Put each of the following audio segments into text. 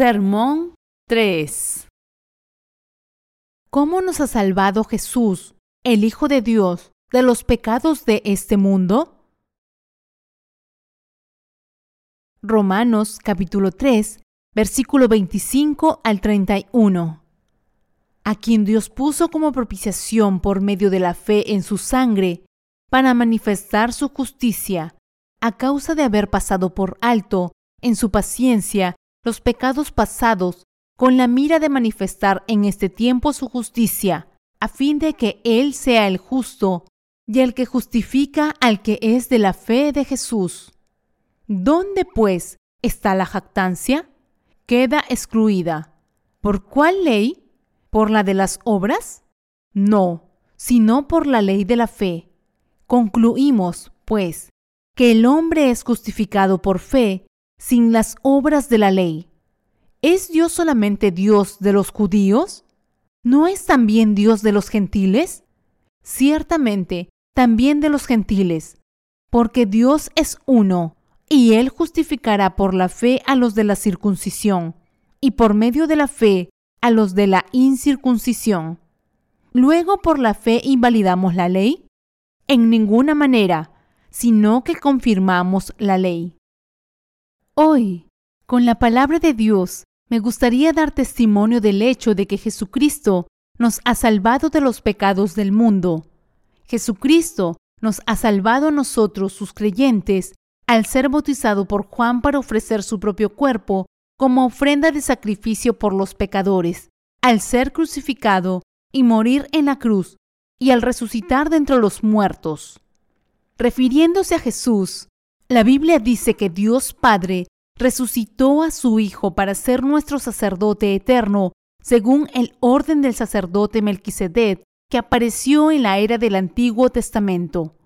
Sermón 3 ¿Cómo nos ha salvado Jesús, el Hijo de Dios, de los pecados de este mundo? Romanos capítulo 3, versículo 25 al 31. A quien Dios puso como propiciación por medio de la fe en su sangre, para manifestar su justicia, a causa de haber pasado por alto, en su paciencia, los pecados pasados con la mira de manifestar en este tiempo su justicia, a fin de que Él sea el justo y el que justifica al que es de la fe de Jesús. ¿Dónde, pues, está la jactancia? Queda excluida. ¿Por cuál ley? ¿Por la de las obras? No, sino por la ley de la fe. Concluimos, pues, que el hombre es justificado por fe sin las obras de la ley. ¿Es Dios solamente Dios de los judíos? ¿No es también Dios de los gentiles? Ciertamente, también de los gentiles, porque Dios es uno, y Él justificará por la fe a los de la circuncisión, y por medio de la fe a los de la incircuncisión. Luego por la fe invalidamos la ley? En ninguna manera, sino que confirmamos la ley. Hoy, con la palabra de Dios, me gustaría dar testimonio del hecho de que Jesucristo nos ha salvado de los pecados del mundo. Jesucristo nos ha salvado a nosotros, sus creyentes, al ser bautizado por Juan para ofrecer su propio cuerpo como ofrenda de sacrificio por los pecadores, al ser crucificado y morir en la cruz, y al resucitar de entre los muertos. Refiriéndose a Jesús, la Biblia dice que Dios Padre resucitó a su Hijo para ser nuestro sacerdote eterno, según el orden del sacerdote Melquisedec que apareció en la era del Antiguo Testamento.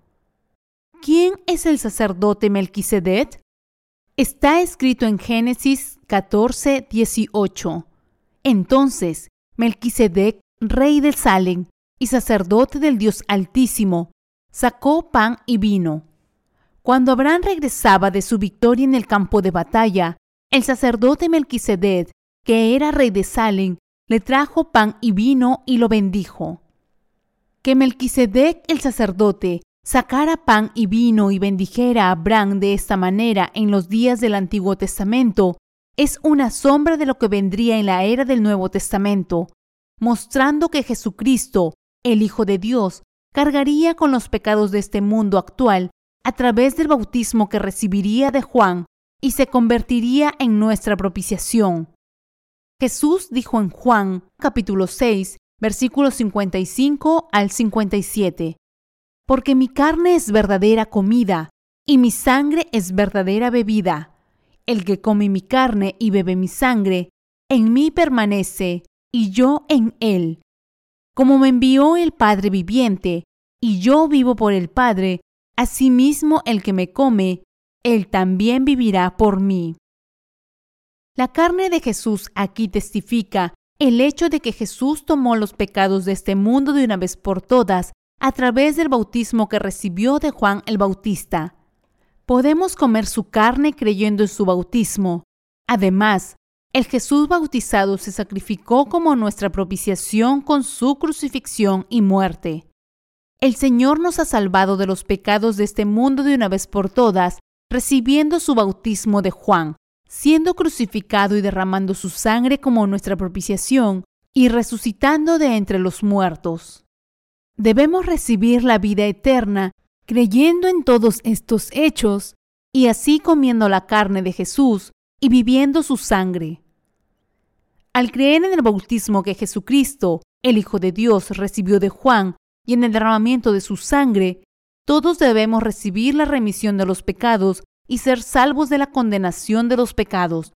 ¿Quién es el sacerdote Melquisedec? Está escrito en Génesis 14, 18. Entonces, Melquisedec, rey de Salem y sacerdote del Dios Altísimo, sacó pan y vino cuando Abraham regresaba de su victoria en el campo de batalla, el sacerdote Melquisedec, que era rey de Salem, le trajo pan y vino y lo bendijo. Que Melquisedec el sacerdote sacara pan y vino y bendijera a Abraham de esta manera en los días del Antiguo Testamento es una sombra de lo que vendría en la era del Nuevo Testamento, mostrando que Jesucristo, el Hijo de Dios, cargaría con los pecados de este mundo actual a través del bautismo que recibiría de Juan y se convertiría en nuestra propiciación. Jesús dijo en Juan capítulo 6, versículos 55 al 57, Porque mi carne es verdadera comida y mi sangre es verdadera bebida. El que come mi carne y bebe mi sangre, en mí permanece y yo en él. Como me envió el Padre viviente, y yo vivo por el Padre, Asimismo, el que me come, él también vivirá por mí. La carne de Jesús aquí testifica el hecho de que Jesús tomó los pecados de este mundo de una vez por todas a través del bautismo que recibió de Juan el Bautista. Podemos comer su carne creyendo en su bautismo. Además, el Jesús bautizado se sacrificó como nuestra propiciación con su crucifixión y muerte. El Señor nos ha salvado de los pecados de este mundo de una vez por todas, recibiendo su bautismo de Juan, siendo crucificado y derramando su sangre como nuestra propiciación, y resucitando de entre los muertos. Debemos recibir la vida eterna creyendo en todos estos hechos y así comiendo la carne de Jesús y viviendo su sangre. Al creer en el bautismo que Jesucristo, el Hijo de Dios, recibió de Juan y en el derramamiento de su sangre, todos debemos recibir la remisión de los pecados y ser salvos de la condenación de los pecados.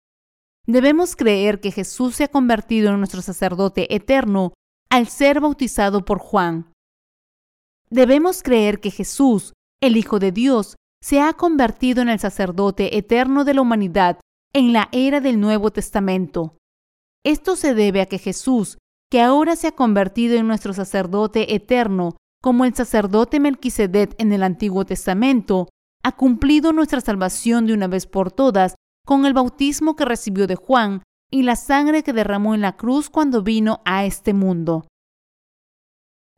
Debemos creer que Jesús se ha convertido en nuestro sacerdote eterno al ser bautizado por Juan. Debemos creer que Jesús, el Hijo de Dios, se ha convertido en el sacerdote eterno de la humanidad en la era del Nuevo Testamento. Esto se debe a que Jesús que ahora se ha convertido en nuestro sacerdote eterno, como el sacerdote Melquisedec en el Antiguo Testamento, ha cumplido nuestra salvación de una vez por todas con el bautismo que recibió de Juan y la sangre que derramó en la cruz cuando vino a este mundo.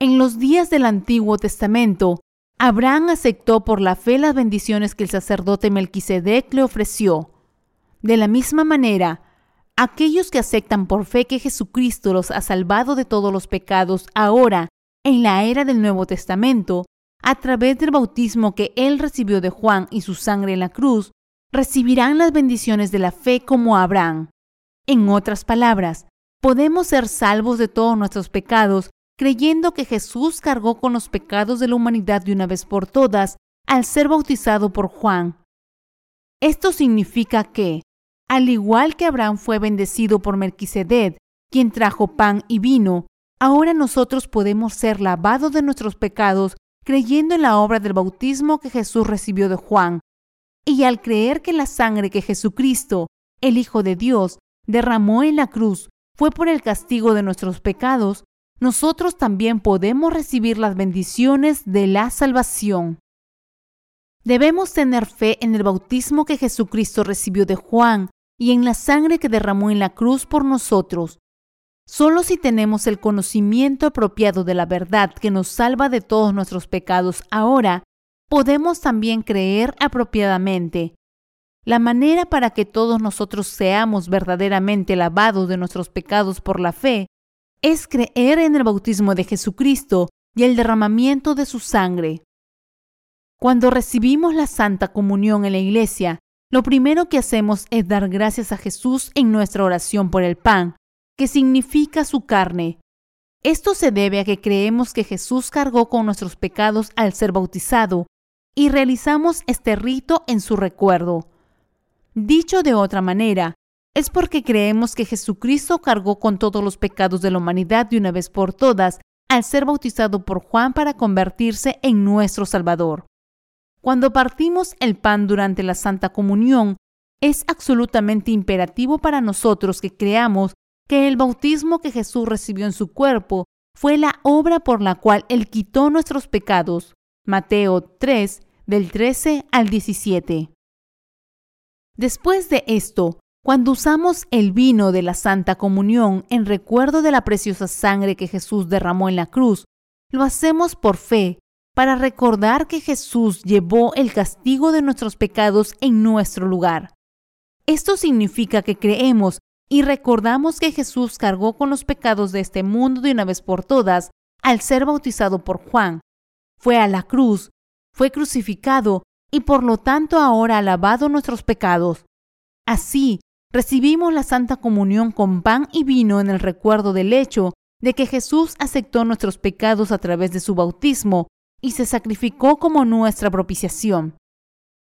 En los días del Antiguo Testamento, Abraham aceptó por la fe las bendiciones que el sacerdote Melquisedec le ofreció. De la misma manera, aquellos que aceptan por fe que Jesucristo los ha salvado de todos los pecados ahora, en la era del Nuevo Testamento, a través del bautismo que él recibió de Juan y su sangre en la cruz, recibirán las bendiciones de la fe como Abraham. En otras palabras, podemos ser salvos de todos nuestros pecados creyendo que Jesús cargó con los pecados de la humanidad de una vez por todas al ser bautizado por Juan. Esto significa que, al igual que Abraham fue bendecido por Melquisedec, quien trajo pan y vino, ahora nosotros podemos ser lavados de nuestros pecados creyendo en la obra del bautismo que Jesús recibió de Juan. Y al creer que la sangre que Jesucristo, el Hijo de Dios, derramó en la cruz fue por el castigo de nuestros pecados, nosotros también podemos recibir las bendiciones de la salvación. Debemos tener fe en el bautismo que Jesucristo recibió de Juan y en la sangre que derramó en la cruz por nosotros. Solo si tenemos el conocimiento apropiado de la verdad que nos salva de todos nuestros pecados ahora, podemos también creer apropiadamente. La manera para que todos nosotros seamos verdaderamente lavados de nuestros pecados por la fe es creer en el bautismo de Jesucristo y el derramamiento de su sangre. Cuando recibimos la Santa Comunión en la Iglesia, lo primero que hacemos es dar gracias a Jesús en nuestra oración por el pan, que significa su carne. Esto se debe a que creemos que Jesús cargó con nuestros pecados al ser bautizado y realizamos este rito en su recuerdo. Dicho de otra manera, es porque creemos que Jesucristo cargó con todos los pecados de la humanidad de una vez por todas al ser bautizado por Juan para convertirse en nuestro Salvador. Cuando partimos el pan durante la Santa Comunión, es absolutamente imperativo para nosotros que creamos que el bautismo que Jesús recibió en su cuerpo fue la obra por la cual Él quitó nuestros pecados. Mateo 3, del 13 al 17. Después de esto, cuando usamos el vino de la Santa Comunión en recuerdo de la preciosa sangre que Jesús derramó en la cruz, lo hacemos por fe, para recordar que Jesús llevó el castigo de nuestros pecados en nuestro lugar. Esto significa que creemos y recordamos que Jesús cargó con los pecados de este mundo de una vez por todas al ser bautizado por Juan. Fue a la cruz, fue crucificado y por lo tanto ahora ha lavado nuestros pecados. Así, recibimos la Santa Comunión con pan y vino en el recuerdo del hecho de que Jesús aceptó nuestros pecados a través de su bautismo y se sacrificó como nuestra propiciación.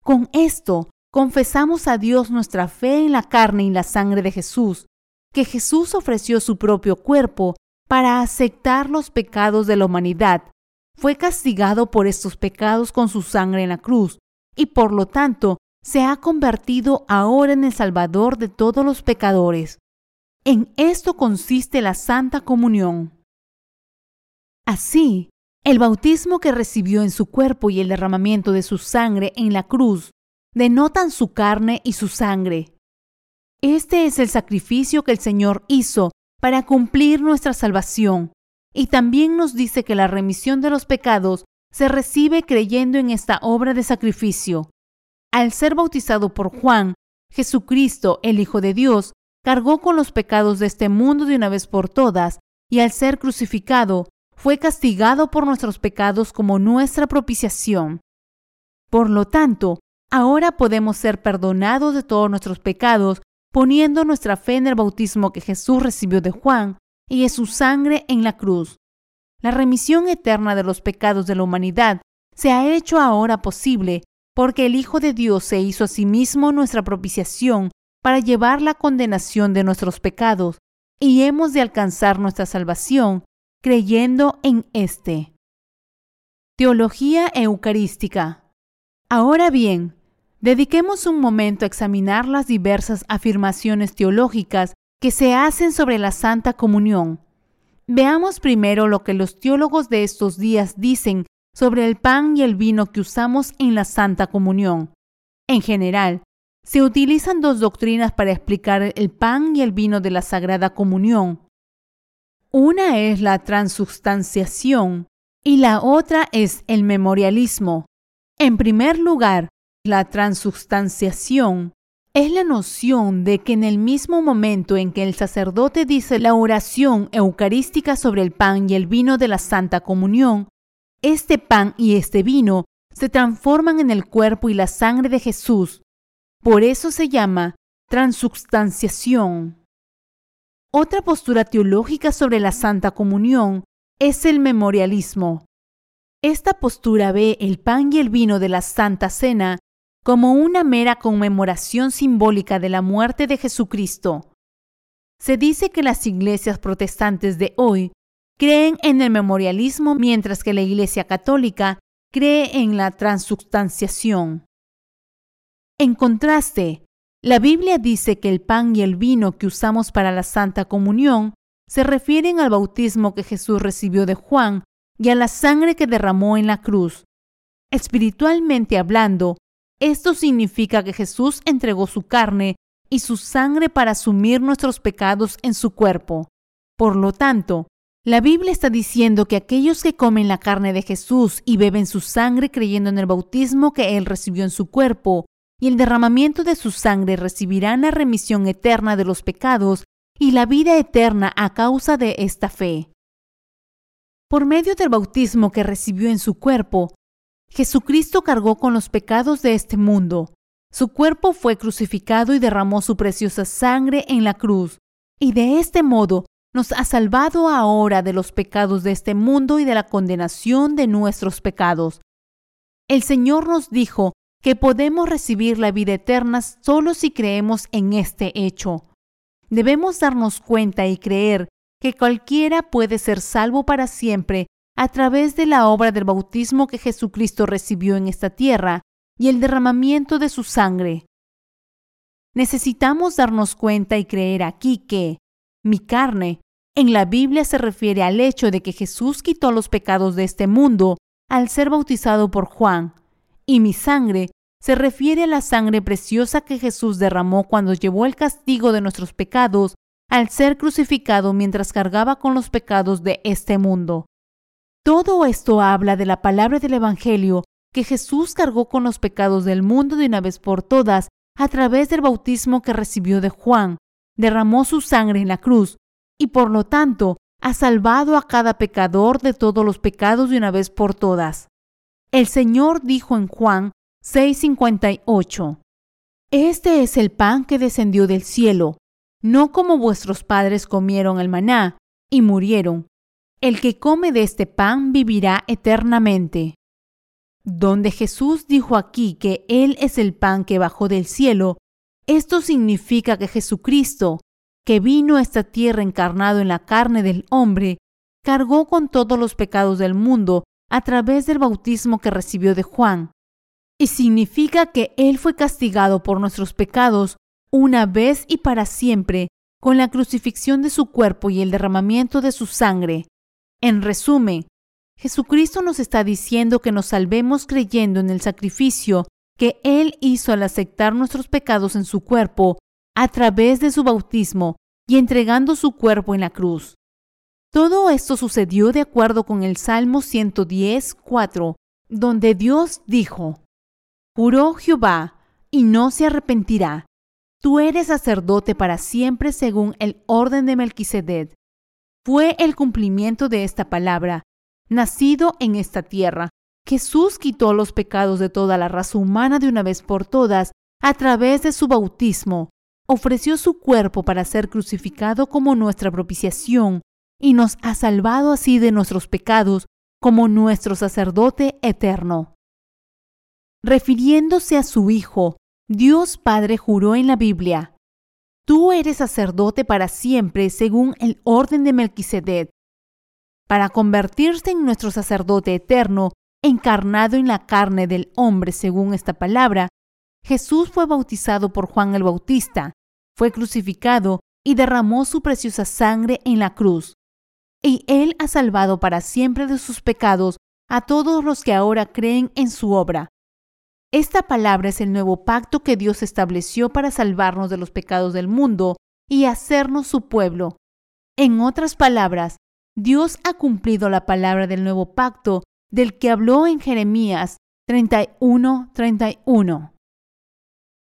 Con esto, confesamos a Dios nuestra fe en la carne y la sangre de Jesús, que Jesús ofreció su propio cuerpo para aceptar los pecados de la humanidad. Fue castigado por estos pecados con su sangre en la cruz y por lo tanto se ha convertido ahora en el Salvador de todos los pecadores. En esto consiste la Santa Comunión. Así, el bautismo que recibió en su cuerpo y el derramamiento de su sangre en la cruz denotan su carne y su sangre. Este es el sacrificio que el Señor hizo para cumplir nuestra salvación, y también nos dice que la remisión de los pecados se recibe creyendo en esta obra de sacrificio. Al ser bautizado por Juan, Jesucristo, el Hijo de Dios, cargó con los pecados de este mundo de una vez por todas, y al ser crucificado, fue castigado por nuestros pecados como nuestra propiciación. Por lo tanto, Ahora podemos ser perdonados de todos nuestros pecados poniendo nuestra fe en el bautismo que Jesús recibió de Juan y en su sangre en la cruz. La remisión eterna de los pecados de la humanidad se ha hecho ahora posible porque el Hijo de Dios se hizo a sí mismo nuestra propiciación para llevar la condenación de nuestros pecados, y hemos de alcanzar nuestra salvación creyendo en éste. Teología Eucarística Ahora bien, dediquemos un momento a examinar las diversas afirmaciones teológicas que se hacen sobre la Santa Comunión. Veamos primero lo que los teólogos de estos días dicen sobre el pan y el vino que usamos en la Santa Comunión. En general, se utilizan dos doctrinas para explicar el pan y el vino de la Sagrada Comunión. Una es la transubstanciación y la otra es el memorialismo. En primer lugar, la transubstanciación es la noción de que en el mismo momento en que el sacerdote dice la oración eucarística sobre el pan y el vino de la Santa Comunión, este pan y este vino se transforman en el cuerpo y la sangre de Jesús. Por eso se llama transubstanciación. Otra postura teológica sobre la Santa Comunión es el memorialismo. Esta postura ve el pan y el vino de la Santa Cena como una mera conmemoración simbólica de la muerte de Jesucristo. Se dice que las iglesias protestantes de hoy creen en el memorialismo mientras que la Iglesia Católica cree en la transubstanciación. En contraste, la Biblia dice que el pan y el vino que usamos para la Santa Comunión se refieren al bautismo que Jesús recibió de Juan y a la sangre que derramó en la cruz. Espiritualmente hablando, esto significa que Jesús entregó su carne y su sangre para asumir nuestros pecados en su cuerpo. Por lo tanto, la Biblia está diciendo que aquellos que comen la carne de Jesús y beben su sangre creyendo en el bautismo que Él recibió en su cuerpo y el derramamiento de su sangre recibirán la remisión eterna de los pecados y la vida eterna a causa de esta fe. Por medio del bautismo que recibió en su cuerpo, Jesucristo cargó con los pecados de este mundo. Su cuerpo fue crucificado y derramó su preciosa sangre en la cruz, y de este modo nos ha salvado ahora de los pecados de este mundo y de la condenación de nuestros pecados. El Señor nos dijo que podemos recibir la vida eterna solo si creemos en este hecho. Debemos darnos cuenta y creer que cualquiera puede ser salvo para siempre a través de la obra del bautismo que Jesucristo recibió en esta tierra y el derramamiento de su sangre. Necesitamos darnos cuenta y creer aquí que mi carne en la Biblia se refiere al hecho de que Jesús quitó los pecados de este mundo al ser bautizado por Juan, y mi sangre se refiere a la sangre preciosa que Jesús derramó cuando llevó el castigo de nuestros pecados al ser crucificado mientras cargaba con los pecados de este mundo. Todo esto habla de la palabra del Evangelio que Jesús cargó con los pecados del mundo de una vez por todas a través del bautismo que recibió de Juan, derramó su sangre en la cruz y por lo tanto ha salvado a cada pecador de todos los pecados de una vez por todas. El Señor dijo en Juan 6:58, Este es el pan que descendió del cielo, no como vuestros padres comieron el maná y murieron. El que come de este pan vivirá eternamente. Donde Jesús dijo aquí que Él es el pan que bajó del cielo, esto significa que Jesucristo, que vino a esta tierra encarnado en la carne del hombre, cargó con todos los pecados del mundo a través del bautismo que recibió de Juan. Y significa que Él fue castigado por nuestros pecados una vez y para siempre con la crucifixión de su cuerpo y el derramamiento de su sangre. En resumen, Jesucristo nos está diciendo que nos salvemos creyendo en el sacrificio que Él hizo al aceptar nuestros pecados en su cuerpo a través de su bautismo y entregando su cuerpo en la cruz. Todo esto sucedió de acuerdo con el Salmo 110, 4, donde Dios dijo, Juró Jehová, y no se arrepentirá. Tú eres sacerdote para siempre según el orden de Melquisedec fue el cumplimiento de esta palabra. Nacido en esta tierra, Jesús quitó los pecados de toda la raza humana de una vez por todas a través de su bautismo. Ofreció su cuerpo para ser crucificado como nuestra propiciación y nos ha salvado así de nuestros pecados como nuestro sacerdote eterno. Refiriéndose a su Hijo, Dios Padre juró en la Biblia, Tú eres sacerdote para siempre según el orden de Melquisedec. Para convertirse en nuestro sacerdote eterno, encarnado en la carne del hombre según esta palabra, Jesús fue bautizado por Juan el Bautista, fue crucificado y derramó su preciosa sangre en la cruz. Y Él ha salvado para siempre de sus pecados a todos los que ahora creen en su obra. Esta palabra es el nuevo pacto que Dios estableció para salvarnos de los pecados del mundo y hacernos su pueblo. En otras palabras, Dios ha cumplido la palabra del nuevo pacto del que habló en Jeremías 31:31. 31.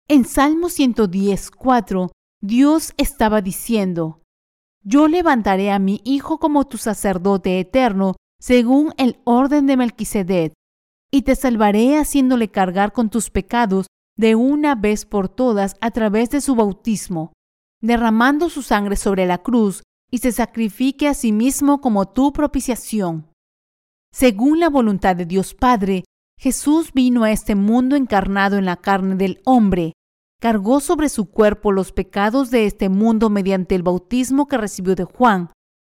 En Salmo 110, 4, Dios estaba diciendo, Yo levantaré a mi hijo como tu sacerdote eterno, según el orden de Melquisedec y te salvaré haciéndole cargar con tus pecados de una vez por todas a través de su bautismo, derramando su sangre sobre la cruz y se sacrifique a sí mismo como tu propiciación. Según la voluntad de Dios Padre, Jesús vino a este mundo encarnado en la carne del hombre, cargó sobre su cuerpo los pecados de este mundo mediante el bautismo que recibió de Juan,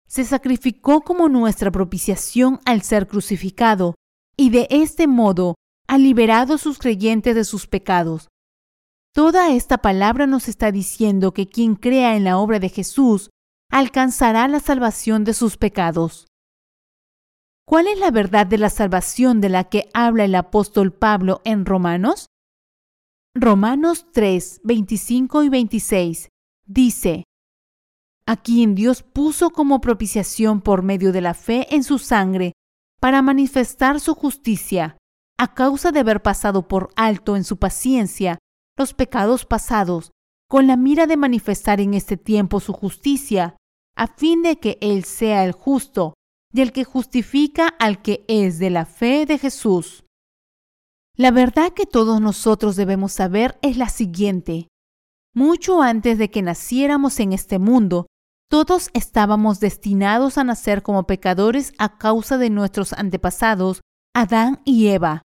se sacrificó como nuestra propiciación al ser crucificado, y de este modo ha liberado a sus creyentes de sus pecados. Toda esta palabra nos está diciendo que quien crea en la obra de Jesús alcanzará la salvación de sus pecados. ¿Cuál es la verdad de la salvación de la que habla el apóstol Pablo en Romanos? Romanos 3, 25 y 26 dice, a quien Dios puso como propiciación por medio de la fe en su sangre para manifestar su justicia, a causa de haber pasado por alto en su paciencia los pecados pasados, con la mira de manifestar en este tiempo su justicia, a fin de que Él sea el justo y el que justifica al que es de la fe de Jesús. La verdad que todos nosotros debemos saber es la siguiente. Mucho antes de que naciéramos en este mundo, todos estábamos destinados a nacer como pecadores a causa de nuestros antepasados, Adán y Eva.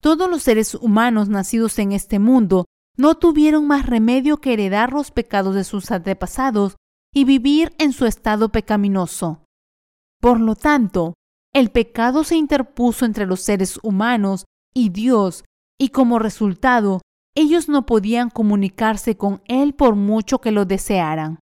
Todos los seres humanos nacidos en este mundo no tuvieron más remedio que heredar los pecados de sus antepasados y vivir en su estado pecaminoso. Por lo tanto, el pecado se interpuso entre los seres humanos y Dios, y como resultado, ellos no podían comunicarse con Él por mucho que lo desearan.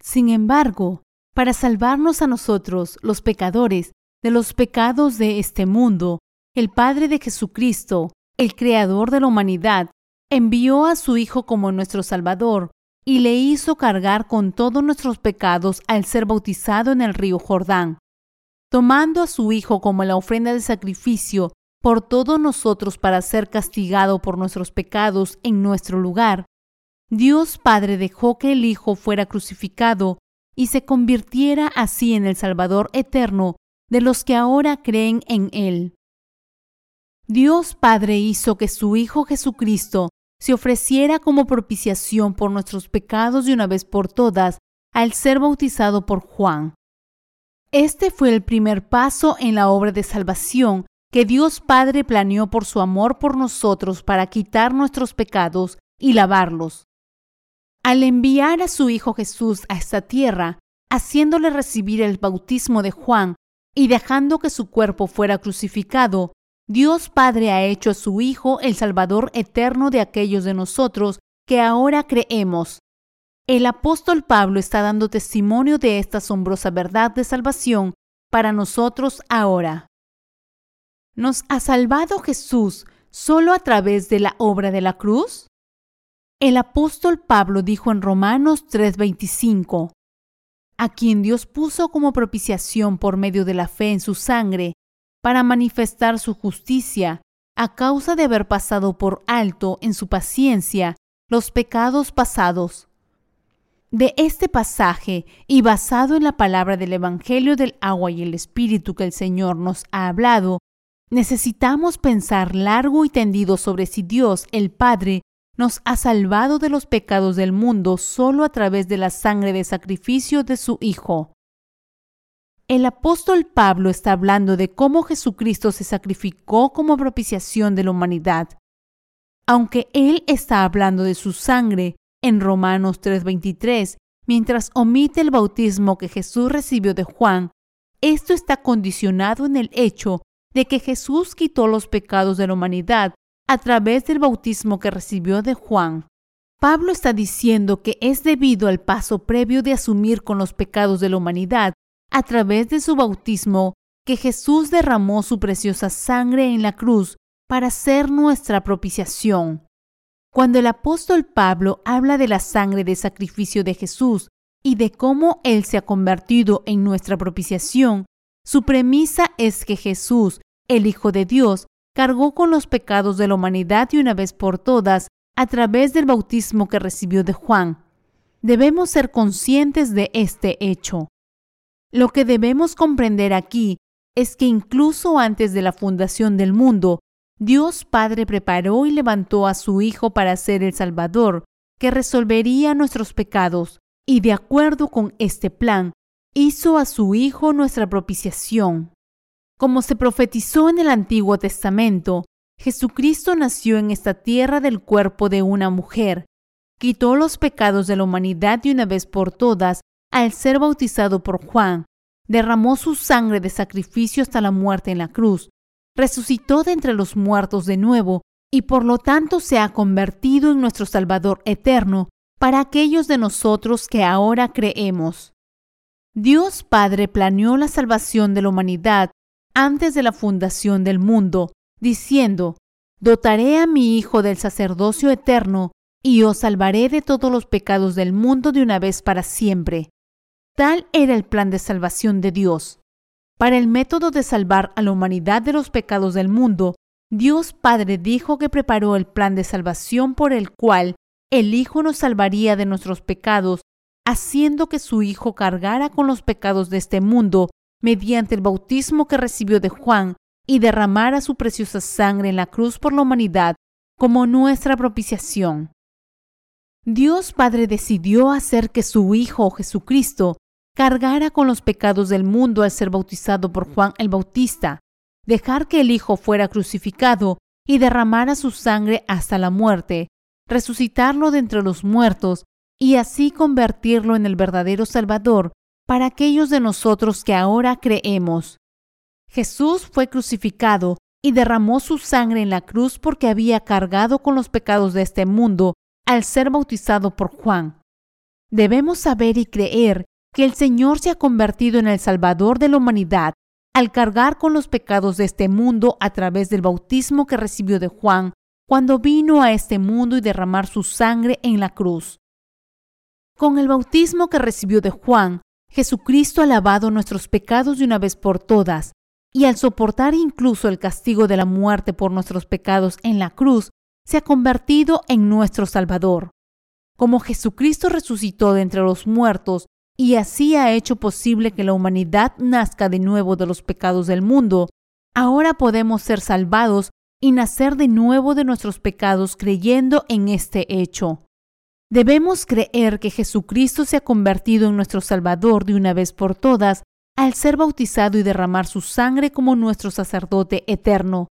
Sin embargo, para salvarnos a nosotros, los pecadores, de los pecados de este mundo, el Padre de Jesucristo, el Creador de la humanidad, envió a su Hijo como nuestro Salvador y le hizo cargar con todos nuestros pecados al ser bautizado en el río Jordán. Tomando a su Hijo como la ofrenda de sacrificio por todos nosotros para ser castigado por nuestros pecados en nuestro lugar, Dios Padre dejó que el Hijo fuera crucificado y se convirtiera así en el Salvador eterno de los que ahora creen en Él. Dios Padre hizo que su Hijo Jesucristo se ofreciera como propiciación por nuestros pecados de una vez por todas al ser bautizado por Juan. Este fue el primer paso en la obra de salvación que Dios Padre planeó por su amor por nosotros para quitar nuestros pecados y lavarlos. Al enviar a su Hijo Jesús a esta tierra, haciéndole recibir el bautismo de Juan y dejando que su cuerpo fuera crucificado, Dios Padre ha hecho a su Hijo el Salvador eterno de aquellos de nosotros que ahora creemos. El apóstol Pablo está dando testimonio de esta asombrosa verdad de salvación para nosotros ahora. ¿Nos ha salvado Jesús solo a través de la obra de la cruz? El apóstol Pablo dijo en Romanos 3:25, a quien Dios puso como propiciación por medio de la fe en su sangre, para manifestar su justicia, a causa de haber pasado por alto en su paciencia los pecados pasados. De este pasaje, y basado en la palabra del Evangelio del agua y el Espíritu que el Señor nos ha hablado, necesitamos pensar largo y tendido sobre si Dios, el Padre, nos ha salvado de los pecados del mundo solo a través de la sangre de sacrificio de su Hijo. El apóstol Pablo está hablando de cómo Jesucristo se sacrificó como propiciación de la humanidad. Aunque él está hablando de su sangre en Romanos 3:23, mientras omite el bautismo que Jesús recibió de Juan, esto está condicionado en el hecho de que Jesús quitó los pecados de la humanidad a través del bautismo que recibió de Juan. Pablo está diciendo que es debido al paso previo de asumir con los pecados de la humanidad a través de su bautismo que Jesús derramó su preciosa sangre en la cruz para ser nuestra propiciación. Cuando el apóstol Pablo habla de la sangre de sacrificio de Jesús y de cómo Él se ha convertido en nuestra propiciación, su premisa es que Jesús, el Hijo de Dios, cargó con los pecados de la humanidad de una vez por todas a través del bautismo que recibió de Juan. Debemos ser conscientes de este hecho. Lo que debemos comprender aquí es que incluso antes de la fundación del mundo, Dios Padre preparó y levantó a su Hijo para ser el Salvador, que resolvería nuestros pecados, y de acuerdo con este plan, hizo a su Hijo nuestra propiciación. Como se profetizó en el Antiguo Testamento, Jesucristo nació en esta tierra del cuerpo de una mujer, quitó los pecados de la humanidad de una vez por todas al ser bautizado por Juan, derramó su sangre de sacrificio hasta la muerte en la cruz, resucitó de entre los muertos de nuevo y por lo tanto se ha convertido en nuestro Salvador eterno para aquellos de nosotros que ahora creemos. Dios Padre planeó la salvación de la humanidad antes de la fundación del mundo, diciendo, Dotaré a mi Hijo del sacerdocio eterno y os salvaré de todos los pecados del mundo de una vez para siempre. Tal era el plan de salvación de Dios. Para el método de salvar a la humanidad de los pecados del mundo, Dios Padre dijo que preparó el plan de salvación por el cual el Hijo nos salvaría de nuestros pecados, haciendo que su Hijo cargara con los pecados de este mundo mediante el bautismo que recibió de Juan y derramara su preciosa sangre en la cruz por la humanidad como nuestra propiciación. Dios Padre decidió hacer que su Hijo Jesucristo cargara con los pecados del mundo al ser bautizado por Juan el Bautista, dejar que el Hijo fuera crucificado y derramara su sangre hasta la muerte, resucitarlo de entre los muertos y así convertirlo en el verdadero Salvador para aquellos de nosotros que ahora creemos. Jesús fue crucificado y derramó su sangre en la cruz porque había cargado con los pecados de este mundo al ser bautizado por Juan. Debemos saber y creer que el Señor se ha convertido en el Salvador de la humanidad al cargar con los pecados de este mundo a través del bautismo que recibió de Juan cuando vino a este mundo y derramar su sangre en la cruz. Con el bautismo que recibió de Juan, Jesucristo ha lavado nuestros pecados de una vez por todas, y al soportar incluso el castigo de la muerte por nuestros pecados en la cruz, se ha convertido en nuestro Salvador. Como Jesucristo resucitó de entre los muertos y así ha hecho posible que la humanidad nazca de nuevo de los pecados del mundo, ahora podemos ser salvados y nacer de nuevo de nuestros pecados creyendo en este hecho. Debemos creer que Jesucristo se ha convertido en nuestro Salvador de una vez por todas al ser bautizado y derramar su sangre como nuestro sacerdote eterno.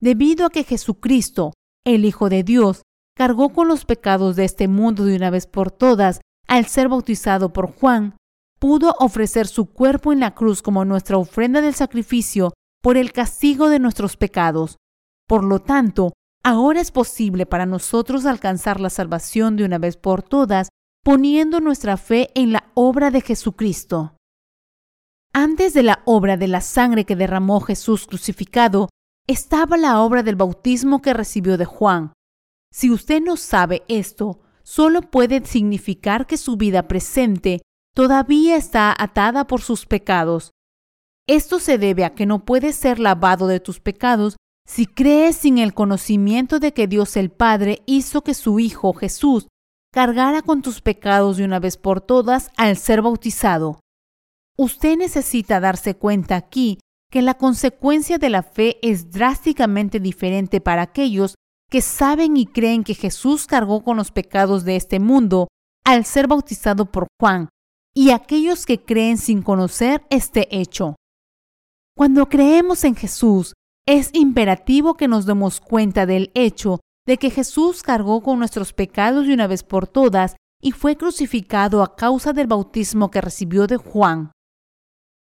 Debido a que Jesucristo, el Hijo de Dios, cargó con los pecados de este mundo de una vez por todas al ser bautizado por Juan, pudo ofrecer su cuerpo en la cruz como nuestra ofrenda del sacrificio por el castigo de nuestros pecados. Por lo tanto, ahora es posible para nosotros alcanzar la salvación de una vez por todas poniendo nuestra fe en la obra de Jesucristo. Antes de la obra de la sangre que derramó Jesús crucificado, estaba la obra del bautismo que recibió de Juan. Si usted no sabe esto, solo puede significar que su vida presente todavía está atada por sus pecados. Esto se debe a que no puedes ser lavado de tus pecados si crees sin el conocimiento de que Dios el Padre hizo que su Hijo Jesús cargara con tus pecados de una vez por todas al ser bautizado. Usted necesita darse cuenta aquí que la consecuencia de la fe es drásticamente diferente para aquellos que saben y creen que Jesús cargó con los pecados de este mundo al ser bautizado por Juan, y aquellos que creen sin conocer este hecho. Cuando creemos en Jesús, es imperativo que nos demos cuenta del hecho de que Jesús cargó con nuestros pecados de una vez por todas y fue crucificado a causa del bautismo que recibió de Juan.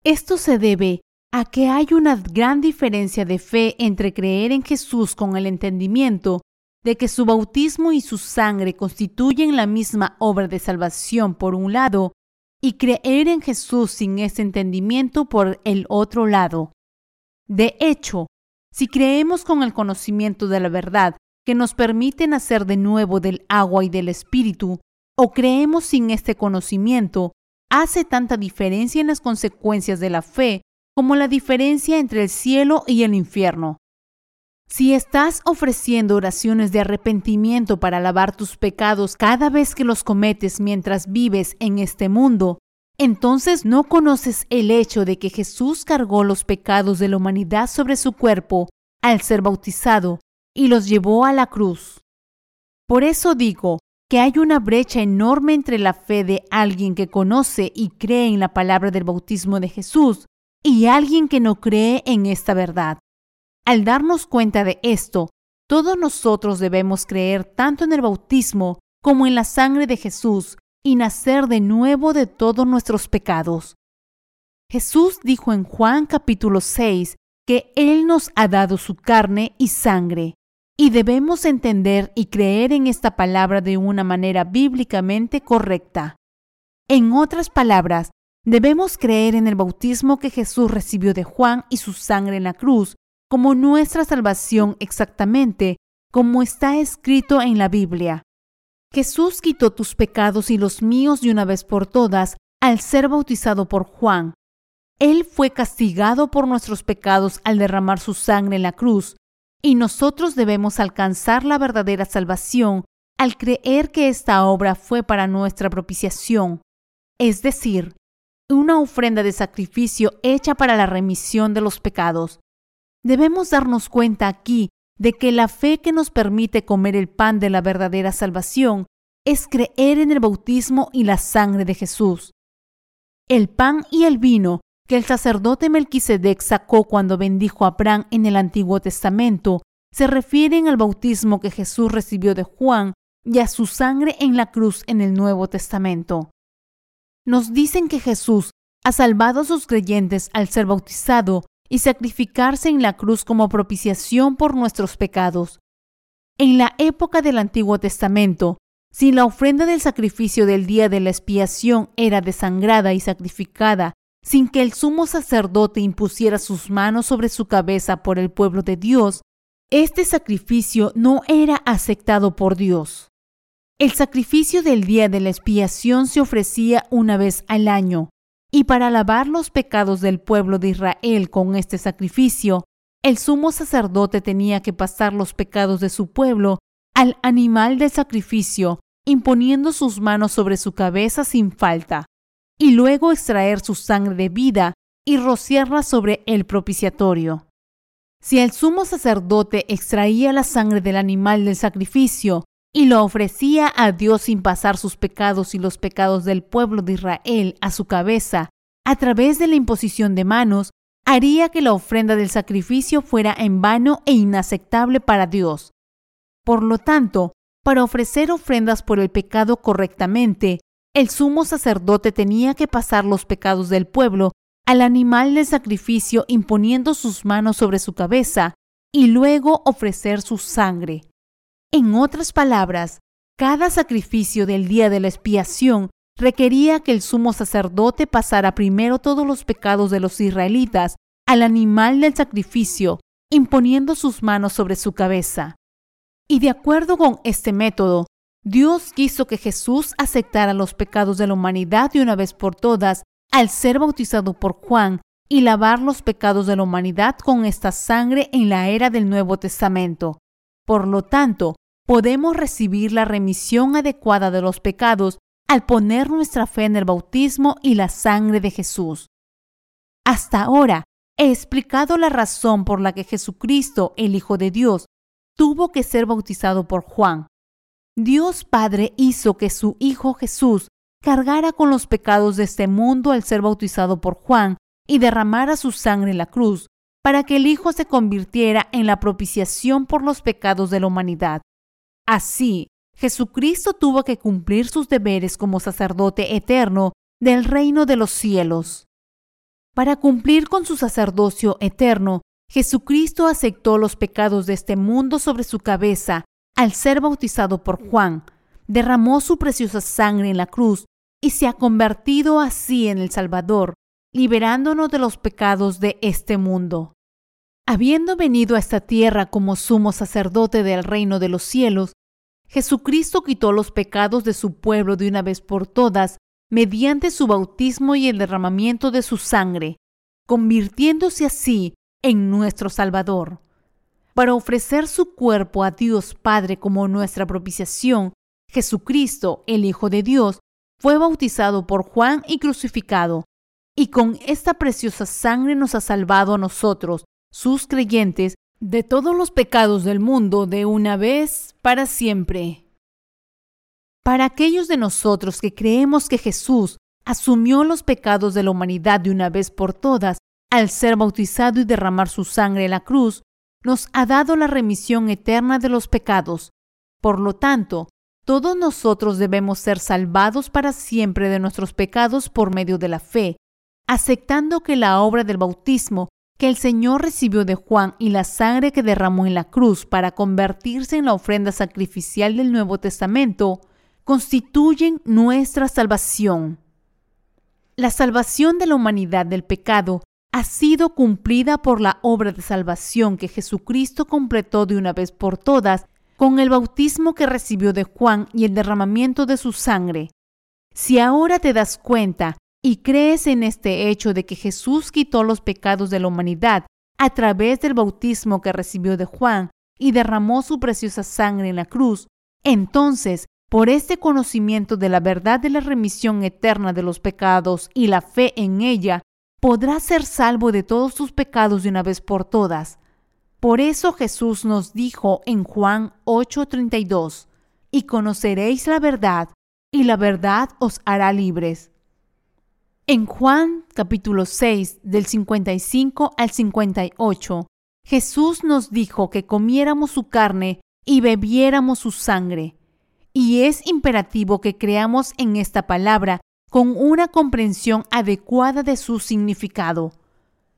Esto se debe a que hay una gran diferencia de fe entre creer en Jesús con el entendimiento de que su bautismo y su sangre constituyen la misma obra de salvación por un lado, y creer en Jesús sin ese entendimiento por el otro lado. De hecho, Si creemos con el conocimiento de la verdad que nos permite nacer de nuevo del agua y del espíritu, o creemos sin este conocimiento, hace tanta diferencia en las consecuencias de la fe como la diferencia entre el cielo y el infierno. Si estás ofreciendo oraciones de arrepentimiento para lavar tus pecados cada vez que los cometes mientras vives en este mundo, entonces no conoces el hecho de que Jesús cargó los pecados de la humanidad sobre su cuerpo al ser bautizado y los llevó a la cruz. Por eso digo que hay una brecha enorme entre la fe de alguien que conoce y cree en la palabra del bautismo de Jesús y alguien que no cree en esta verdad. Al darnos cuenta de esto, todos nosotros debemos creer tanto en el bautismo como en la sangre de Jesús y nacer de nuevo de todos nuestros pecados. Jesús dijo en Juan capítulo 6 que Él nos ha dado su carne y sangre, y debemos entender y creer en esta palabra de una manera bíblicamente correcta. En otras palabras, debemos creer en el bautismo que Jesús recibió de Juan y su sangre en la cruz como nuestra salvación exactamente como está escrito en la Biblia. Jesús quitó tus pecados y los míos de una vez por todas al ser bautizado por Juan. Él fue castigado por nuestros pecados al derramar su sangre en la cruz, y nosotros debemos alcanzar la verdadera salvación al creer que esta obra fue para nuestra propiciación, es decir, una ofrenda de sacrificio hecha para la remisión de los pecados. Debemos darnos cuenta aquí de que la fe que nos permite comer el pan de la verdadera salvación es creer en el bautismo y la sangre de Jesús. El pan y el vino que el sacerdote Melquisedec sacó cuando bendijo a Abraham en el Antiguo Testamento se refieren al bautismo que Jesús recibió de Juan y a su sangre en la cruz en el Nuevo Testamento. Nos dicen que Jesús ha salvado a sus creyentes al ser bautizado y sacrificarse en la cruz como propiciación por nuestros pecados. En la época del Antiguo Testamento, si la ofrenda del sacrificio del día de la expiación era desangrada y sacrificada sin que el sumo sacerdote impusiera sus manos sobre su cabeza por el pueblo de Dios, este sacrificio no era aceptado por Dios. El sacrificio del día de la expiación se ofrecía una vez al año, y para lavar los pecados del pueblo de Israel con este sacrificio, el sumo sacerdote tenía que pasar los pecados de su pueblo al animal del sacrificio, imponiendo sus manos sobre su cabeza sin falta, y luego extraer su sangre de vida y rociarla sobre el propiciatorio. Si el sumo sacerdote extraía la sangre del animal del sacrificio y lo ofrecía a Dios sin pasar sus pecados y los pecados del pueblo de Israel a su cabeza, a través de la imposición de manos, haría que la ofrenda del sacrificio fuera en vano e inaceptable para Dios. Por lo tanto, para ofrecer ofrendas por el pecado correctamente, el sumo sacerdote tenía que pasar los pecados del pueblo al animal del sacrificio imponiendo sus manos sobre su cabeza y luego ofrecer su sangre. En otras palabras, cada sacrificio del día de la expiación requería que el sumo sacerdote pasara primero todos los pecados de los israelitas al animal del sacrificio, imponiendo sus manos sobre su cabeza. Y de acuerdo con este método, Dios quiso que Jesús aceptara los pecados de la humanidad de una vez por todas al ser bautizado por Juan y lavar los pecados de la humanidad con esta sangre en la era del Nuevo Testamento. Por lo tanto, podemos recibir la remisión adecuada de los pecados al poner nuestra fe en el bautismo y la sangre de Jesús. Hasta ahora he explicado la razón por la que Jesucristo, el Hijo de Dios, tuvo que ser bautizado por Juan. Dios Padre hizo que su Hijo Jesús cargara con los pecados de este mundo al ser bautizado por Juan y derramara su sangre en la cruz, para que el Hijo se convirtiera en la propiciación por los pecados de la humanidad. Así, Jesucristo tuvo que cumplir sus deberes como sacerdote eterno del reino de los cielos. Para cumplir con su sacerdocio eterno, Jesucristo aceptó los pecados de este mundo sobre su cabeza al ser bautizado por Juan, derramó su preciosa sangre en la cruz y se ha convertido así en el Salvador, liberándonos de los pecados de este mundo. Habiendo venido a esta tierra como sumo sacerdote del reino de los cielos, Jesucristo quitó los pecados de su pueblo de una vez por todas mediante su bautismo y el derramamiento de su sangre, convirtiéndose así en nuestro Salvador. Para ofrecer su cuerpo a Dios Padre como nuestra propiciación, Jesucristo, el Hijo de Dios, fue bautizado por Juan y crucificado, y con esta preciosa sangre nos ha salvado a nosotros, sus creyentes, de todos los pecados del mundo de una vez para siempre. Para aquellos de nosotros que creemos que Jesús asumió los pecados de la humanidad de una vez por todas, al ser bautizado y derramar su sangre en la cruz, nos ha dado la remisión eterna de los pecados. Por lo tanto, todos nosotros debemos ser salvados para siempre de nuestros pecados por medio de la fe, aceptando que la obra del bautismo que el Señor recibió de Juan y la sangre que derramó en la cruz para convertirse en la ofrenda sacrificial del Nuevo Testamento constituyen nuestra salvación. La salvación de la humanidad del pecado ha sido cumplida por la obra de salvación que Jesucristo completó de una vez por todas con el bautismo que recibió de Juan y el derramamiento de su sangre. Si ahora te das cuenta y crees en este hecho de que Jesús quitó los pecados de la humanidad a través del bautismo que recibió de Juan y derramó su preciosa sangre en la cruz, entonces, por este conocimiento de la verdad de la remisión eterna de los pecados y la fe en ella, podrás ser salvo de todos tus pecados de una vez por todas. Por eso Jesús nos dijo en Juan 8:32, y conoceréis la verdad, y la verdad os hará libres. En Juan capítulo 6 del 55 al 58, Jesús nos dijo que comiéramos su carne y bebiéramos su sangre. Y es imperativo que creamos en esta palabra con una comprensión adecuada de su significado.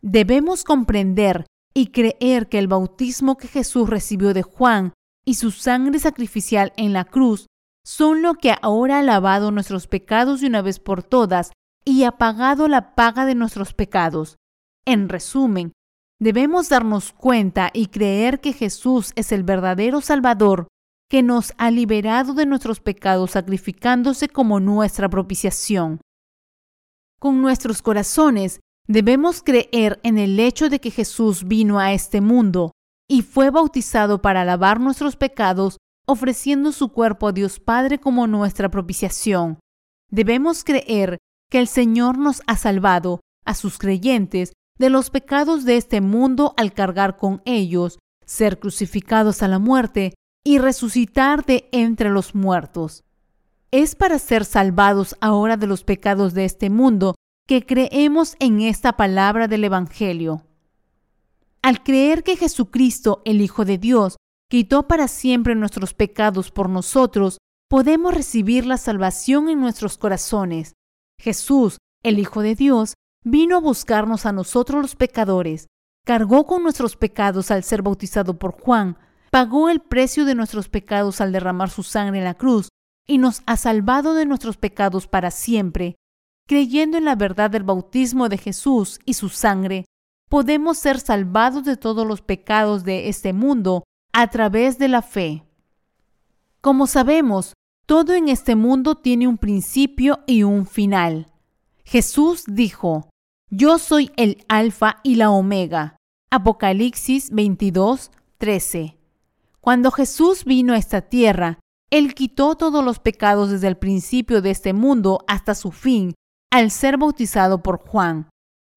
Debemos comprender y creer que el bautismo que Jesús recibió de Juan y su sangre sacrificial en la cruz son lo que ahora ha lavado nuestros pecados de una vez por todas y ha pagado la paga de nuestros pecados. En resumen, debemos darnos cuenta y creer que Jesús es el verdadero Salvador que nos ha liberado de nuestros pecados sacrificándose como nuestra propiciación. Con nuestros corazones debemos creer en el hecho de que Jesús vino a este mundo y fue bautizado para lavar nuestros pecados, ofreciendo su cuerpo a Dios Padre como nuestra propiciación. Debemos creer que el Señor nos ha salvado a sus creyentes de los pecados de este mundo al cargar con ellos, ser crucificados a la muerte y resucitar de entre los muertos. Es para ser salvados ahora de los pecados de este mundo que creemos en esta palabra del Evangelio. Al creer que Jesucristo, el Hijo de Dios, quitó para siempre nuestros pecados por nosotros, podemos recibir la salvación en nuestros corazones. Jesús, el Hijo de Dios, vino a buscarnos a nosotros los pecadores, cargó con nuestros pecados al ser bautizado por Juan, pagó el precio de nuestros pecados al derramar su sangre en la cruz y nos ha salvado de nuestros pecados para siempre. Creyendo en la verdad del bautismo de Jesús y su sangre, podemos ser salvados de todos los pecados de este mundo a través de la fe. Como sabemos, todo en este mundo tiene un principio y un final. Jesús dijo, Yo soy el Alfa y la Omega. Apocalipsis 22, 13. Cuando Jesús vino a esta tierra, Él quitó todos los pecados desde el principio de este mundo hasta su fin, al ser bautizado por Juan.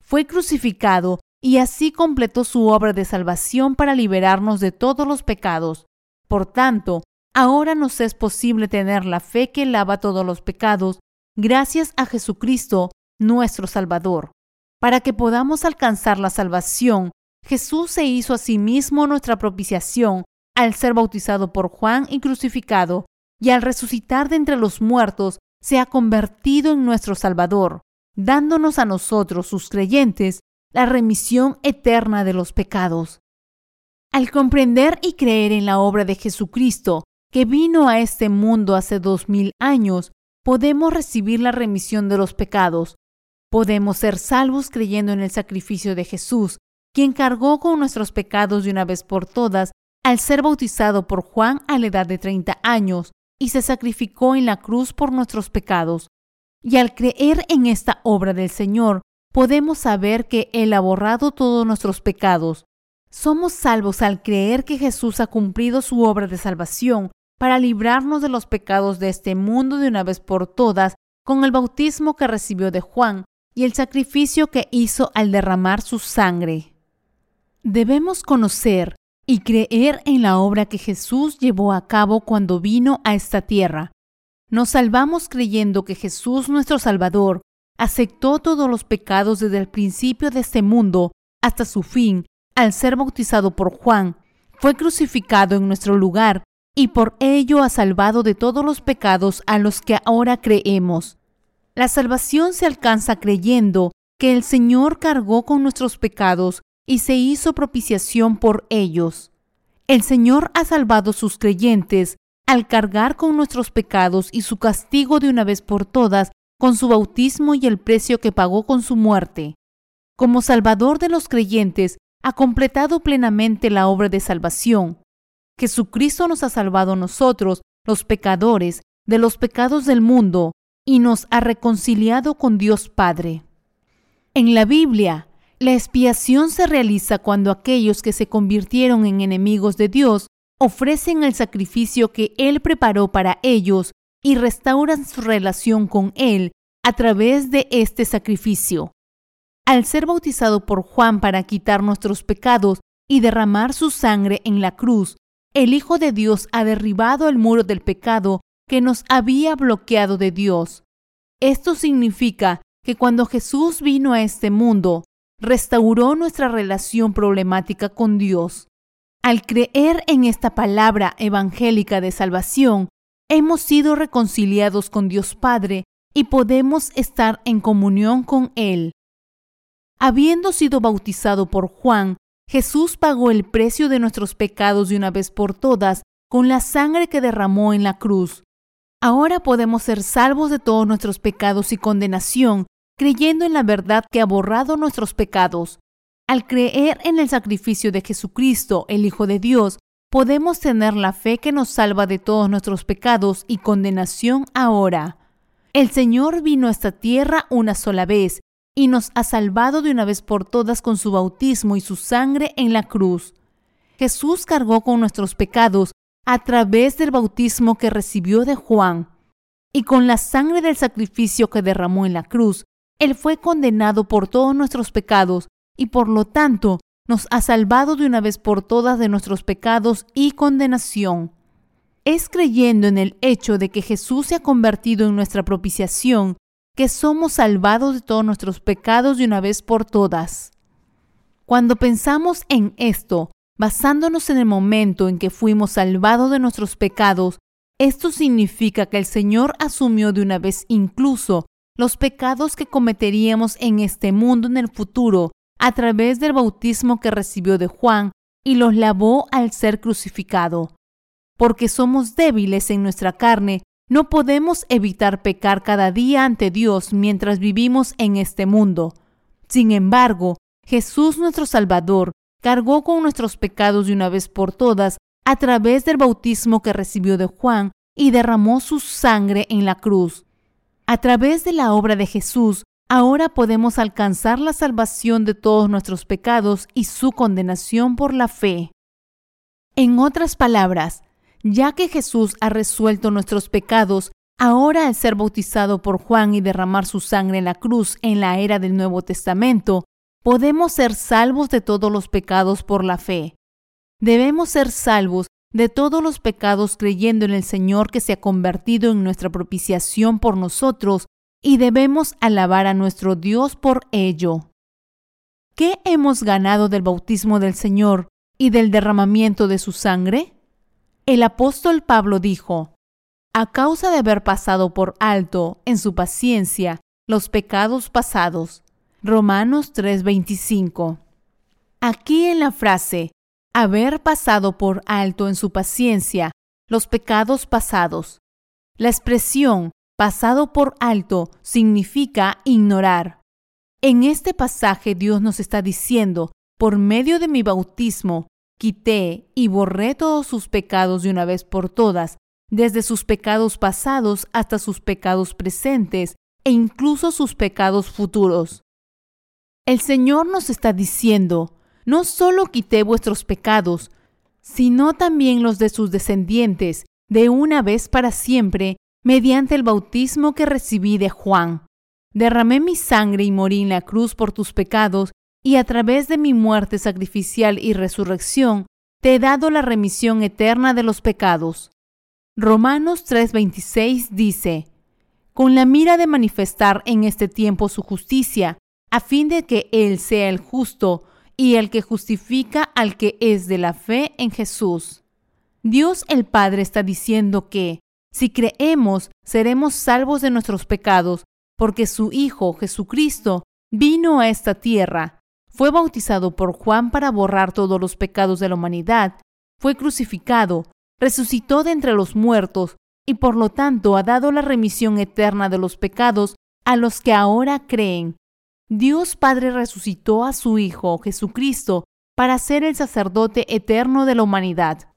Fue crucificado y así completó su obra de salvación para liberarnos de todos los pecados. Por tanto, Ahora nos es posible tener la fe que lava todos los pecados gracias a Jesucristo, nuestro Salvador. Para que podamos alcanzar la salvación, Jesús se hizo a sí mismo nuestra propiciación al ser bautizado por Juan y crucificado, y al resucitar de entre los muertos, se ha convertido en nuestro Salvador, dándonos a nosotros, sus creyentes, la remisión eterna de los pecados. Al comprender y creer en la obra de Jesucristo, que vino a este mundo hace dos mil años, podemos recibir la remisión de los pecados. Podemos ser salvos creyendo en el sacrificio de Jesús, quien cargó con nuestros pecados de una vez por todas al ser bautizado por Juan a la edad de 30 años y se sacrificó en la cruz por nuestros pecados. Y al creer en esta obra del Señor, podemos saber que Él ha borrado todos nuestros pecados. Somos salvos al creer que Jesús ha cumplido su obra de salvación para librarnos de los pecados de este mundo de una vez por todas con el bautismo que recibió de Juan y el sacrificio que hizo al derramar su sangre. Debemos conocer y creer en la obra que Jesús llevó a cabo cuando vino a esta tierra. Nos salvamos creyendo que Jesús nuestro Salvador aceptó todos los pecados desde el principio de este mundo hasta su fin al ser bautizado por Juan, fue crucificado en nuestro lugar y por ello ha salvado de todos los pecados a los que ahora creemos. La salvación se alcanza creyendo que el Señor cargó con nuestros pecados y se hizo propiciación por ellos. El Señor ha salvado a sus creyentes al cargar con nuestros pecados y su castigo de una vez por todas con su bautismo y el precio que pagó con su muerte. Como Salvador de los creyentes, ha completado plenamente la obra de salvación. Jesucristo nos ha salvado a nosotros, los pecadores, de los pecados del mundo y nos ha reconciliado con Dios Padre. En la Biblia, la expiación se realiza cuando aquellos que se convirtieron en enemigos de Dios ofrecen el sacrificio que Él preparó para ellos y restauran su relación con Él a través de este sacrificio. Al ser bautizado por Juan para quitar nuestros pecados y derramar su sangre en la cruz, el Hijo de Dios ha derribado el muro del pecado que nos había bloqueado de Dios. Esto significa que cuando Jesús vino a este mundo, restauró nuestra relación problemática con Dios. Al creer en esta palabra evangélica de salvación, hemos sido reconciliados con Dios Padre y podemos estar en comunión con Él. Habiendo sido bautizado por Juan, Jesús pagó el precio de nuestros pecados de una vez por todas con la sangre que derramó en la cruz. Ahora podemos ser salvos de todos nuestros pecados y condenación creyendo en la verdad que ha borrado nuestros pecados. Al creer en el sacrificio de Jesucristo, el Hijo de Dios, podemos tener la fe que nos salva de todos nuestros pecados y condenación ahora. El Señor vino a esta tierra una sola vez y nos ha salvado de una vez por todas con su bautismo y su sangre en la cruz. Jesús cargó con nuestros pecados a través del bautismo que recibió de Juan y con la sangre del sacrificio que derramó en la cruz él fue condenado por todos nuestros pecados y por lo tanto nos ha salvado de una vez por todas de nuestros pecados y condenación. Es creyendo en el hecho de que Jesús se ha convertido en nuestra propiciación que somos salvados de todos nuestros pecados de una vez por todas. Cuando pensamos en esto, basándonos en el momento en que fuimos salvados de nuestros pecados, esto significa que el Señor asumió de una vez incluso los pecados que cometeríamos en este mundo en el futuro a través del bautismo que recibió de Juan y los lavó al ser crucificado. Porque somos débiles en nuestra carne, no podemos evitar pecar cada día ante Dios mientras vivimos en este mundo. Sin embargo, Jesús nuestro Salvador cargó con nuestros pecados de una vez por todas a través del bautismo que recibió de Juan y derramó su sangre en la cruz. A través de la obra de Jesús, ahora podemos alcanzar la salvación de todos nuestros pecados y su condenación por la fe. En otras palabras, ya que Jesús ha resuelto nuestros pecados, ahora al ser bautizado por Juan y derramar su sangre en la cruz en la era del Nuevo Testamento, podemos ser salvos de todos los pecados por la fe. Debemos ser salvos de todos los pecados creyendo en el Señor que se ha convertido en nuestra propiciación por nosotros y debemos alabar a nuestro Dios por ello. ¿Qué hemos ganado del bautismo del Señor y del derramamiento de su sangre? El apóstol Pablo dijo, a causa de haber pasado por alto en su paciencia los pecados pasados. Romanos 3:25. Aquí en la frase haber pasado por alto en su paciencia los pecados pasados. La expresión pasado por alto significa ignorar. En este pasaje Dios nos está diciendo, por medio de mi bautismo, quité y borré todos sus pecados de una vez por todas, desde sus pecados pasados hasta sus pecados presentes e incluso sus pecados futuros. El Señor nos está diciendo, no solo quité vuestros pecados, sino también los de sus descendientes, de una vez para siempre, mediante el bautismo que recibí de Juan. Derramé mi sangre y morí en la cruz por tus pecados, y a través de mi muerte sacrificial y resurrección, te he dado la remisión eterna de los pecados. Romanos 3:26 dice, con la mira de manifestar en este tiempo su justicia, a fin de que Él sea el justo y el que justifica al que es de la fe en Jesús. Dios el Padre está diciendo que, si creemos, seremos salvos de nuestros pecados, porque su Hijo Jesucristo vino a esta tierra, fue bautizado por Juan para borrar todos los pecados de la humanidad, fue crucificado, resucitó de entre los muertos y por lo tanto ha dado la remisión eterna de los pecados a los que ahora creen. Dios Padre resucitó a su Hijo Jesucristo para ser el sacerdote eterno de la humanidad.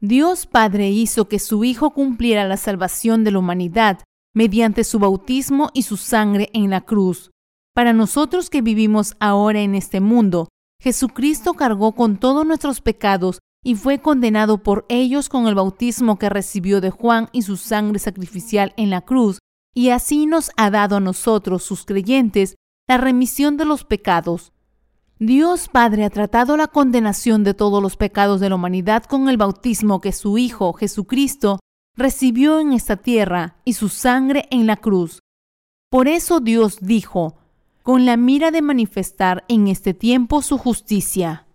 Dios Padre hizo que su Hijo cumpliera la salvación de la humanidad mediante su bautismo y su sangre en la cruz. Para nosotros que vivimos ahora en este mundo, Jesucristo cargó con todos nuestros pecados y fue condenado por ellos con el bautismo que recibió de Juan y su sangre sacrificial en la cruz, y así nos ha dado a nosotros, sus creyentes, la remisión de los pecados. Dios Padre ha tratado la condenación de todos los pecados de la humanidad con el bautismo que su Hijo Jesucristo recibió en esta tierra y su sangre en la cruz. Por eso Dios dijo, con la mira de manifestar en este tiempo su justicia.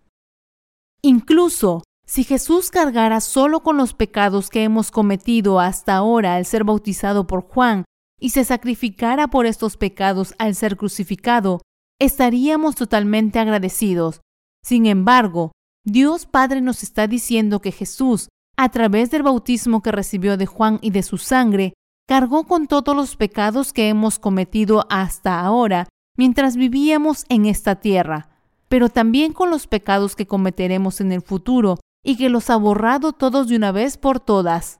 Incluso si Jesús cargara solo con los pecados que hemos cometido hasta ahora al ser bautizado por Juan y se sacrificara por estos pecados al ser crucificado, estaríamos totalmente agradecidos. Sin embargo, Dios Padre nos está diciendo que Jesús, a través del bautismo que recibió de Juan y de su sangre, cargó con todos los pecados que hemos cometido hasta ahora mientras vivíamos en esta tierra, pero también con los pecados que cometeremos en el futuro y que los ha borrado todos de una vez por todas.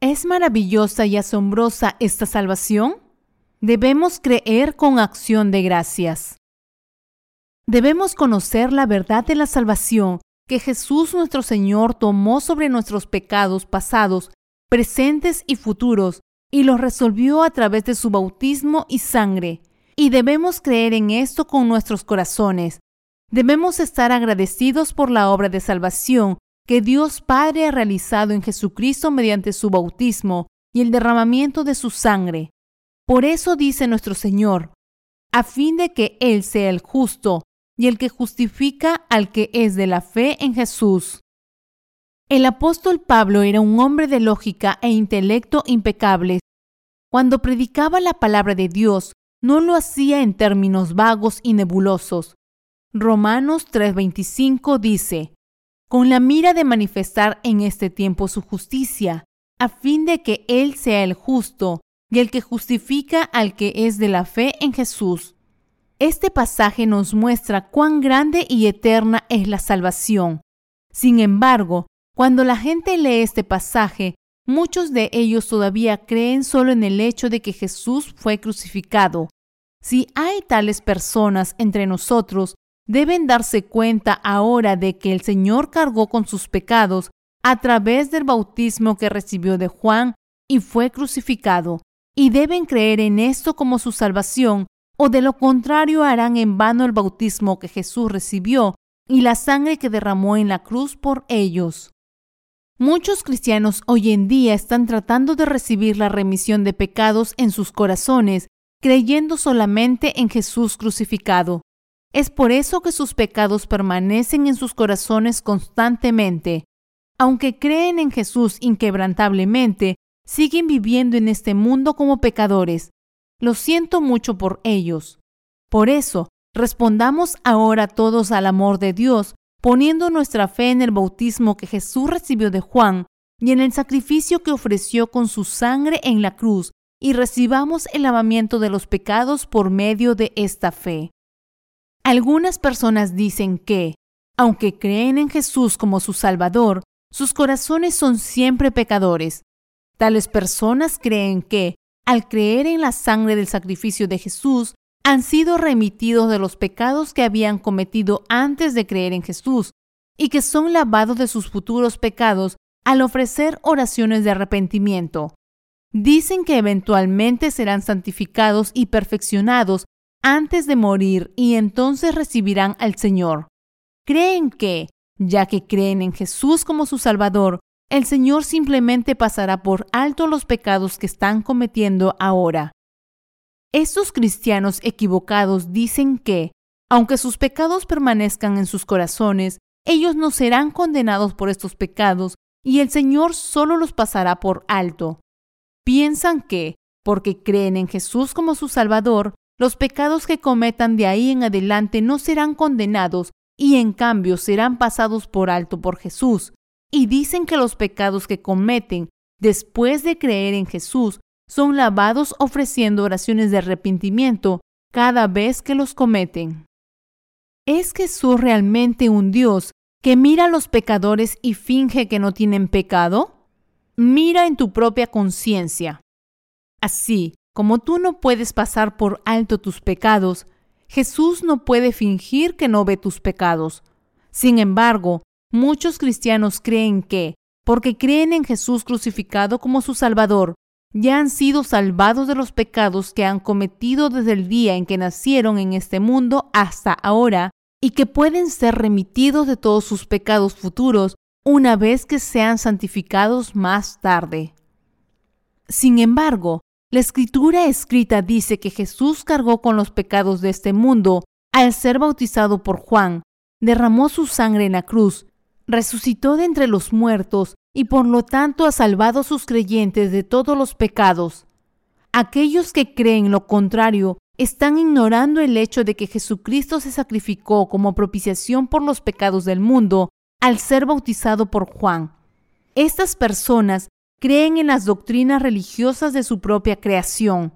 ¿Es maravillosa y asombrosa esta salvación? Debemos creer con acción de gracias. Debemos conocer la verdad de la salvación que Jesús nuestro Señor tomó sobre nuestros pecados pasados, presentes y futuros, y los resolvió a través de su bautismo y sangre. Y debemos creer en esto con nuestros corazones. Debemos estar agradecidos por la obra de salvación que Dios Padre ha realizado en Jesucristo mediante su bautismo y el derramamiento de su sangre. Por eso dice nuestro Señor, a fin de que Él sea el justo y el que justifica al que es de la fe en Jesús. El apóstol Pablo era un hombre de lógica e intelecto impecables. Cuando predicaba la palabra de Dios, no lo hacía en términos vagos y nebulosos. Romanos 3:25 dice, con la mira de manifestar en este tiempo su justicia, a fin de que Él sea el justo y el que justifica al que es de la fe en Jesús. Este pasaje nos muestra cuán grande y eterna es la salvación. Sin embargo, cuando la gente lee este pasaje, muchos de ellos todavía creen solo en el hecho de que Jesús fue crucificado. Si hay tales personas entre nosotros, deben darse cuenta ahora de que el Señor cargó con sus pecados a través del bautismo que recibió de Juan y fue crucificado, y deben creer en esto como su salvación, o de lo contrario harán en vano el bautismo que Jesús recibió y la sangre que derramó en la cruz por ellos. Muchos cristianos hoy en día están tratando de recibir la remisión de pecados en sus corazones, creyendo solamente en Jesús crucificado. Es por eso que sus pecados permanecen en sus corazones constantemente. Aunque creen en Jesús inquebrantablemente, siguen viviendo en este mundo como pecadores. Lo siento mucho por ellos. Por eso, respondamos ahora todos al amor de Dios, poniendo nuestra fe en el bautismo que Jesús recibió de Juan y en el sacrificio que ofreció con su sangre en la cruz, y recibamos el lavamiento de los pecados por medio de esta fe. Algunas personas dicen que, aunque creen en Jesús como su Salvador, sus corazones son siempre pecadores. Tales personas creen que, al creer en la sangre del sacrificio de Jesús, han sido remitidos de los pecados que habían cometido antes de creer en Jesús y que son lavados de sus futuros pecados al ofrecer oraciones de arrepentimiento. Dicen que eventualmente serán santificados y perfeccionados antes de morir y entonces recibirán al Señor. Creen que, ya que creen en Jesús como su Salvador, el Señor simplemente pasará por alto los pecados que están cometiendo ahora. Estos cristianos equivocados dicen que, aunque sus pecados permanezcan en sus corazones, ellos no serán condenados por estos pecados y el Señor solo los pasará por alto. Piensan que, porque creen en Jesús como su Salvador, los pecados que cometan de ahí en adelante no serán condenados y en cambio serán pasados por alto por Jesús. Y dicen que los pecados que cometen después de creer en Jesús son lavados ofreciendo oraciones de arrepentimiento cada vez que los cometen. ¿Es Jesús realmente un Dios que mira a los pecadores y finge que no tienen pecado? Mira en tu propia conciencia. Así como tú no puedes pasar por alto tus pecados, Jesús no puede fingir que no ve tus pecados. Sin embargo, muchos cristianos creen que, porque creen en Jesús crucificado como su Salvador, ya han sido salvados de los pecados que han cometido desde el día en que nacieron en este mundo hasta ahora y que pueden ser remitidos de todos sus pecados futuros una vez que sean santificados más tarde. Sin embargo, la escritura escrita dice que Jesús cargó con los pecados de este mundo al ser bautizado por Juan, derramó su sangre en la cruz, resucitó de entre los muertos y por lo tanto ha salvado a sus creyentes de todos los pecados. Aquellos que creen lo contrario están ignorando el hecho de que Jesucristo se sacrificó como propiciación por los pecados del mundo al ser bautizado por Juan. Estas personas creen en las doctrinas religiosas de su propia creación.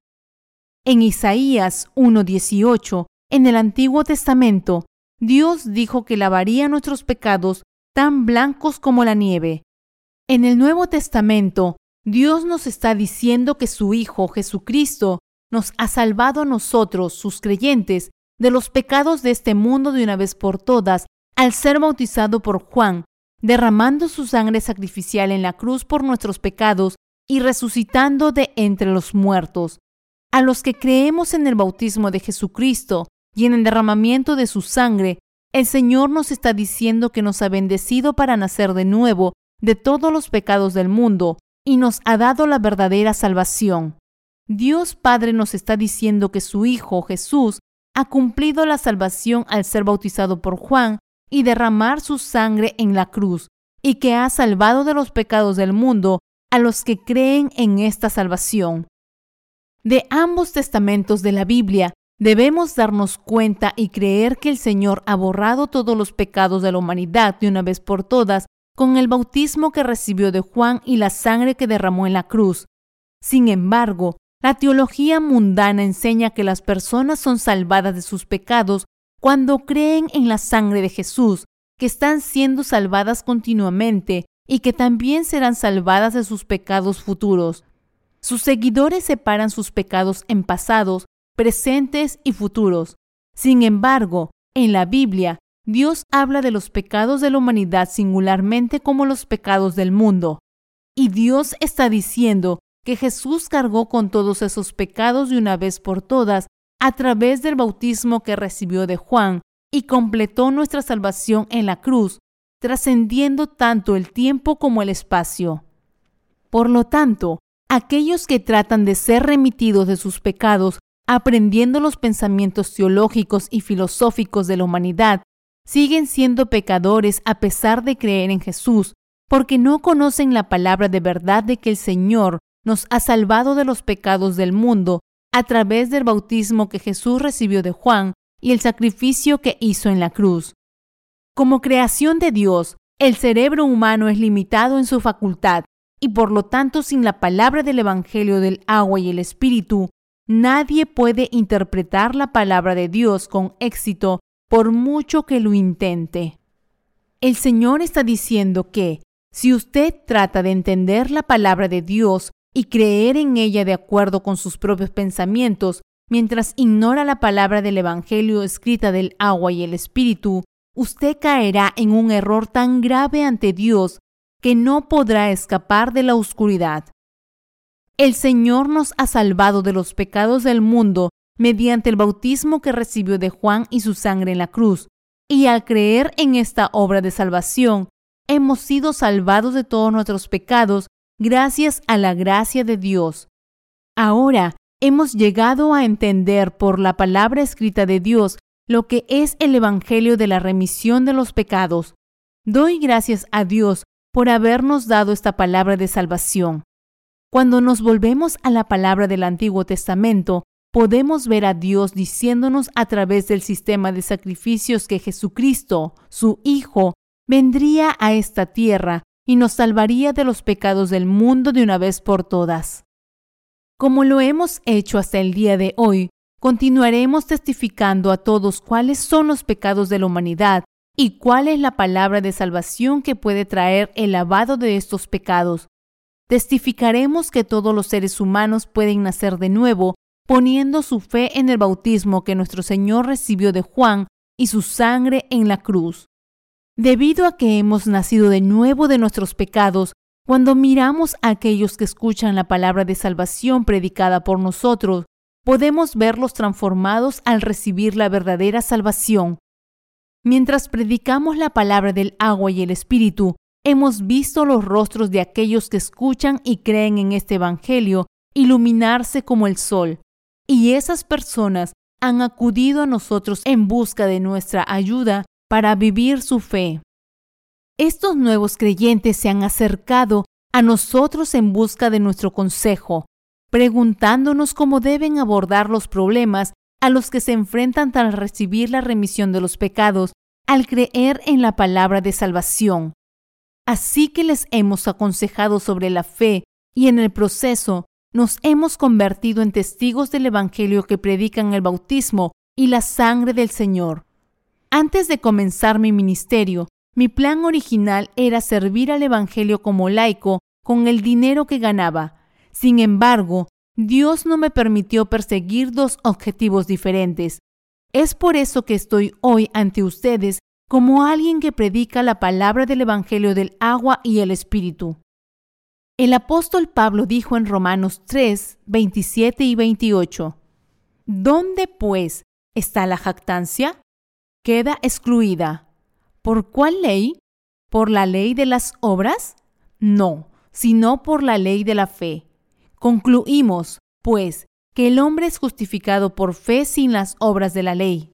En Isaías 1.18, en el Antiguo Testamento, Dios dijo que lavaría nuestros pecados tan blancos como la nieve. En el Nuevo Testamento, Dios nos está diciendo que su Hijo Jesucristo nos ha salvado a nosotros, sus creyentes, de los pecados de este mundo de una vez por todas, al ser bautizado por Juan, derramando su sangre sacrificial en la cruz por nuestros pecados y resucitando de entre los muertos. A los que creemos en el bautismo de Jesucristo y en el derramamiento de su sangre, el Señor nos está diciendo que nos ha bendecido para nacer de nuevo de todos los pecados del mundo y nos ha dado la verdadera salvación. Dios Padre nos está diciendo que su Hijo Jesús ha cumplido la salvación al ser bautizado por Juan y derramar su sangre en la cruz, y que ha salvado de los pecados del mundo a los que creen en esta salvación. De ambos testamentos de la Biblia debemos darnos cuenta y creer que el Señor ha borrado todos los pecados de la humanidad de una vez por todas con el bautismo que recibió de Juan y la sangre que derramó en la cruz. Sin embargo, la teología mundana enseña que las personas son salvadas de sus pecados cuando creen en la sangre de Jesús, que están siendo salvadas continuamente y que también serán salvadas de sus pecados futuros. Sus seguidores separan sus pecados en pasados, presentes y futuros. Sin embargo, en la Biblia, Dios habla de los pecados de la humanidad singularmente como los pecados del mundo. Y Dios está diciendo que Jesús cargó con todos esos pecados de una vez por todas a través del bautismo que recibió de Juan y completó nuestra salvación en la cruz, trascendiendo tanto el tiempo como el espacio. Por lo tanto, aquellos que tratan de ser remitidos de sus pecados aprendiendo los pensamientos teológicos y filosóficos de la humanidad, siguen siendo pecadores a pesar de creer en Jesús, porque no conocen la palabra de verdad de que el Señor nos ha salvado de los pecados del mundo a través del bautismo que Jesús recibió de Juan y el sacrificio que hizo en la cruz. Como creación de Dios, el cerebro humano es limitado en su facultad y por lo tanto sin la palabra del Evangelio del agua y el Espíritu, nadie puede interpretar la palabra de Dios con éxito por mucho que lo intente. El Señor está diciendo que, si usted trata de entender la palabra de Dios y creer en ella de acuerdo con sus propios pensamientos, mientras ignora la palabra del Evangelio escrita del agua y el Espíritu, usted caerá en un error tan grave ante Dios que no podrá escapar de la oscuridad. El Señor nos ha salvado de los pecados del mundo mediante el bautismo que recibió de Juan y su sangre en la cruz, y al creer en esta obra de salvación, hemos sido salvados de todos nuestros pecados gracias a la gracia de Dios. Ahora hemos llegado a entender por la palabra escrita de Dios lo que es el Evangelio de la remisión de los pecados. Doy gracias a Dios por habernos dado esta palabra de salvación. Cuando nos volvemos a la palabra del Antiguo Testamento, podemos ver a Dios diciéndonos a través del sistema de sacrificios que Jesucristo, su Hijo, vendría a esta tierra y nos salvaría de los pecados del mundo de una vez por todas. Como lo hemos hecho hasta el día de hoy, continuaremos testificando a todos cuáles son los pecados de la humanidad y cuál es la palabra de salvación que puede traer el lavado de estos pecados. Testificaremos que todos los seres humanos pueden nacer de nuevo poniendo su fe en el bautismo que nuestro Señor recibió de Juan y su sangre en la cruz. Debido a que hemos nacido de nuevo de nuestros pecados, cuando miramos a aquellos que escuchan la palabra de salvación predicada por nosotros, podemos verlos transformados al recibir la verdadera salvación. Mientras predicamos la palabra del agua y el Espíritu, hemos visto los rostros de aquellos que escuchan y creen en este Evangelio iluminarse como el sol. Y esas personas han acudido a nosotros en busca de nuestra ayuda para vivir su fe. Estos nuevos creyentes se han acercado a nosotros en busca de nuestro consejo, preguntándonos cómo deben abordar los problemas a los que se enfrentan tras recibir la remisión de los pecados al creer en la palabra de salvación. Así que les hemos aconsejado sobre la fe y en el proceso nos hemos convertido en testigos del Evangelio que predican el bautismo y la sangre del Señor. Antes de comenzar mi ministerio, mi plan original era servir al Evangelio como laico con el dinero que ganaba. Sin embargo, Dios no me permitió perseguir dos objetivos diferentes. Es por eso que estoy hoy ante ustedes como alguien que predica la palabra del Evangelio del agua y el Espíritu. El apóstol Pablo dijo en Romanos 3, 27 y 28, ¿Dónde pues está la jactancia? Queda excluida. ¿Por cuál ley? ¿Por la ley de las obras? No, sino por la ley de la fe. Concluimos, pues, que el hombre es justificado por fe sin las obras de la ley.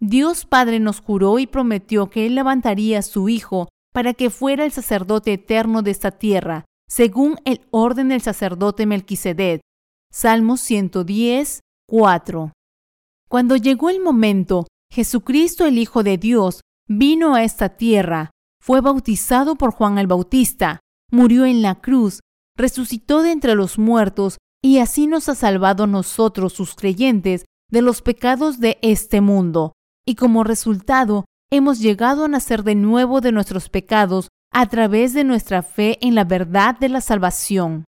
Dios Padre nos juró y prometió que Él levantaría a su Hijo para que fuera el sacerdote eterno de esta tierra, según el orden del sacerdote Melquisedec. Salmo 110, 4. Cuando llegó el momento Jesucristo el Hijo de Dios vino a esta tierra, fue bautizado por Juan el Bautista, murió en la cruz, resucitó de entre los muertos y así nos ha salvado nosotros, sus creyentes, de los pecados de este mundo. Y como resultado, hemos llegado a nacer de nuevo de nuestros pecados a través de nuestra fe en la verdad de la salvación.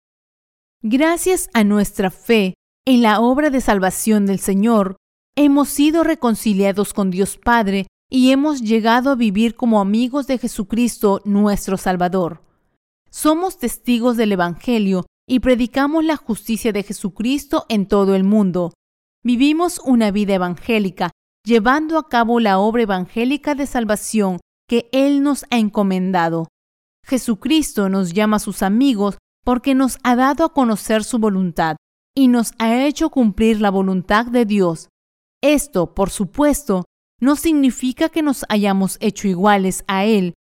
Gracias a nuestra fe en la obra de salvación del Señor, Hemos sido reconciliados con Dios Padre y hemos llegado a vivir como amigos de Jesucristo nuestro Salvador. Somos testigos del Evangelio y predicamos la justicia de Jesucristo en todo el mundo. Vivimos una vida evangélica, llevando a cabo la obra evangélica de salvación que Él nos ha encomendado. Jesucristo nos llama a sus amigos porque nos ha dado a conocer su voluntad y nos ha hecho cumplir la voluntad de Dios. Esto, por supuesto, no significa que nos hayamos hecho iguales a Él.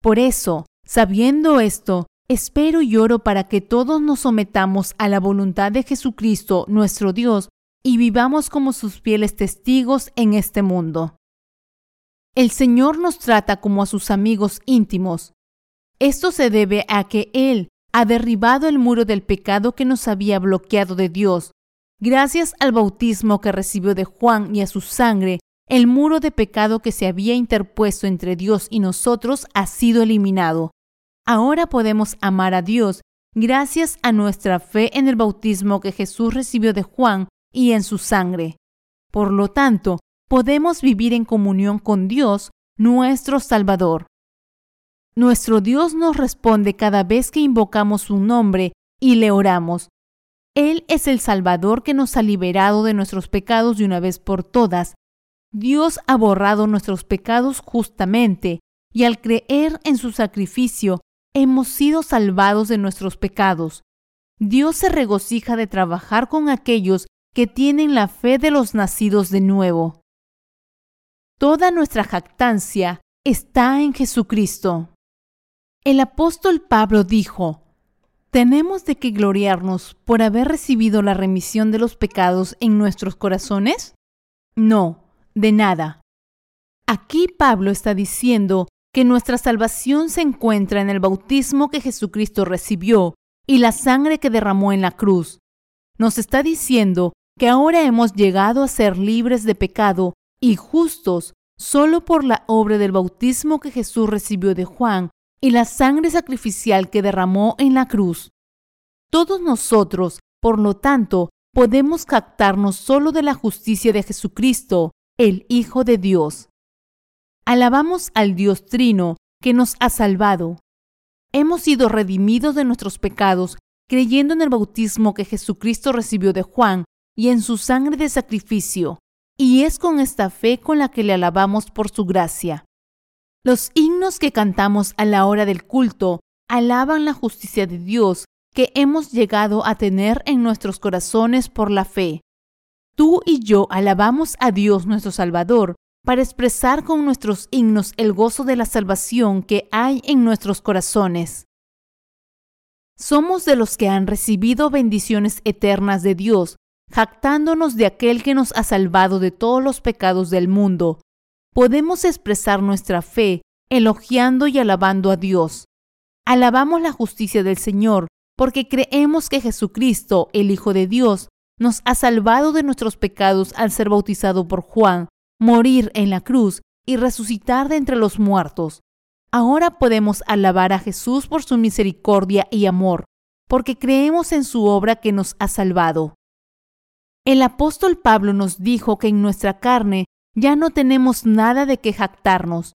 Por eso, sabiendo esto, espero y oro para que todos nos sometamos a la voluntad de Jesucristo, nuestro Dios, y vivamos como sus fieles testigos en este mundo. El Señor nos trata como a sus amigos íntimos. Esto se debe a que Él ha derribado el muro del pecado que nos había bloqueado de Dios Gracias al bautismo que recibió de Juan y a su sangre, el muro de pecado que se había interpuesto entre Dios y nosotros ha sido eliminado. Ahora podemos amar a Dios gracias a nuestra fe en el bautismo que Jesús recibió de Juan y en su sangre. Por lo tanto, podemos vivir en comunión con Dios, nuestro Salvador. Nuestro Dios nos responde cada vez que invocamos su nombre y le oramos. Él es el Salvador que nos ha liberado de nuestros pecados de una vez por todas. Dios ha borrado nuestros pecados justamente, y al creer en su sacrificio, hemos sido salvados de nuestros pecados. Dios se regocija de trabajar con aquellos que tienen la fe de los nacidos de nuevo. Toda nuestra jactancia está en Jesucristo. El apóstol Pablo dijo, ¿tenemos de qué gloriarnos por haber recibido la remisión de los pecados en nuestros corazones? No, de nada. Aquí Pablo está diciendo que nuestra salvación se encuentra en el bautismo que Jesucristo recibió y la sangre que derramó en la cruz. Nos está diciendo que ahora hemos llegado a ser libres de pecado y justos solo por la obra del bautismo que Jesús recibió de Juan y la sangre sacrificial que derramó en la cruz. Todos nosotros, por lo tanto, podemos captarnos solo de la justicia de Jesucristo, el Hijo de Dios. Alabamos al Dios Trino que nos ha salvado. Hemos sido redimidos de nuestros pecados creyendo en el bautismo que Jesucristo recibió de Juan y en su sangre de sacrificio, y es con esta fe con la que le alabamos por su gracia. Los himnos que cantamos a la hora del culto alaban la justicia de Dios que hemos llegado a tener en nuestros corazones por la fe. Tú y yo alabamos a Dios nuestro Salvador para expresar con nuestros himnos el gozo de la salvación que hay en nuestros corazones. Somos de los que han recibido bendiciones eternas de Dios, jactándonos de aquel que nos ha salvado de todos los pecados del mundo. Podemos expresar nuestra fe elogiando y alabando a Dios. Alabamos la justicia del Señor porque creemos que Jesucristo, el Hijo de Dios, nos ha salvado de nuestros pecados al ser bautizado por Juan morir en la cruz y resucitar de entre los muertos. Ahora podemos alabar a Jesús por su misericordia y amor, porque creemos en su obra que nos ha salvado. El apóstol Pablo nos dijo que en nuestra carne ya no tenemos nada de que jactarnos.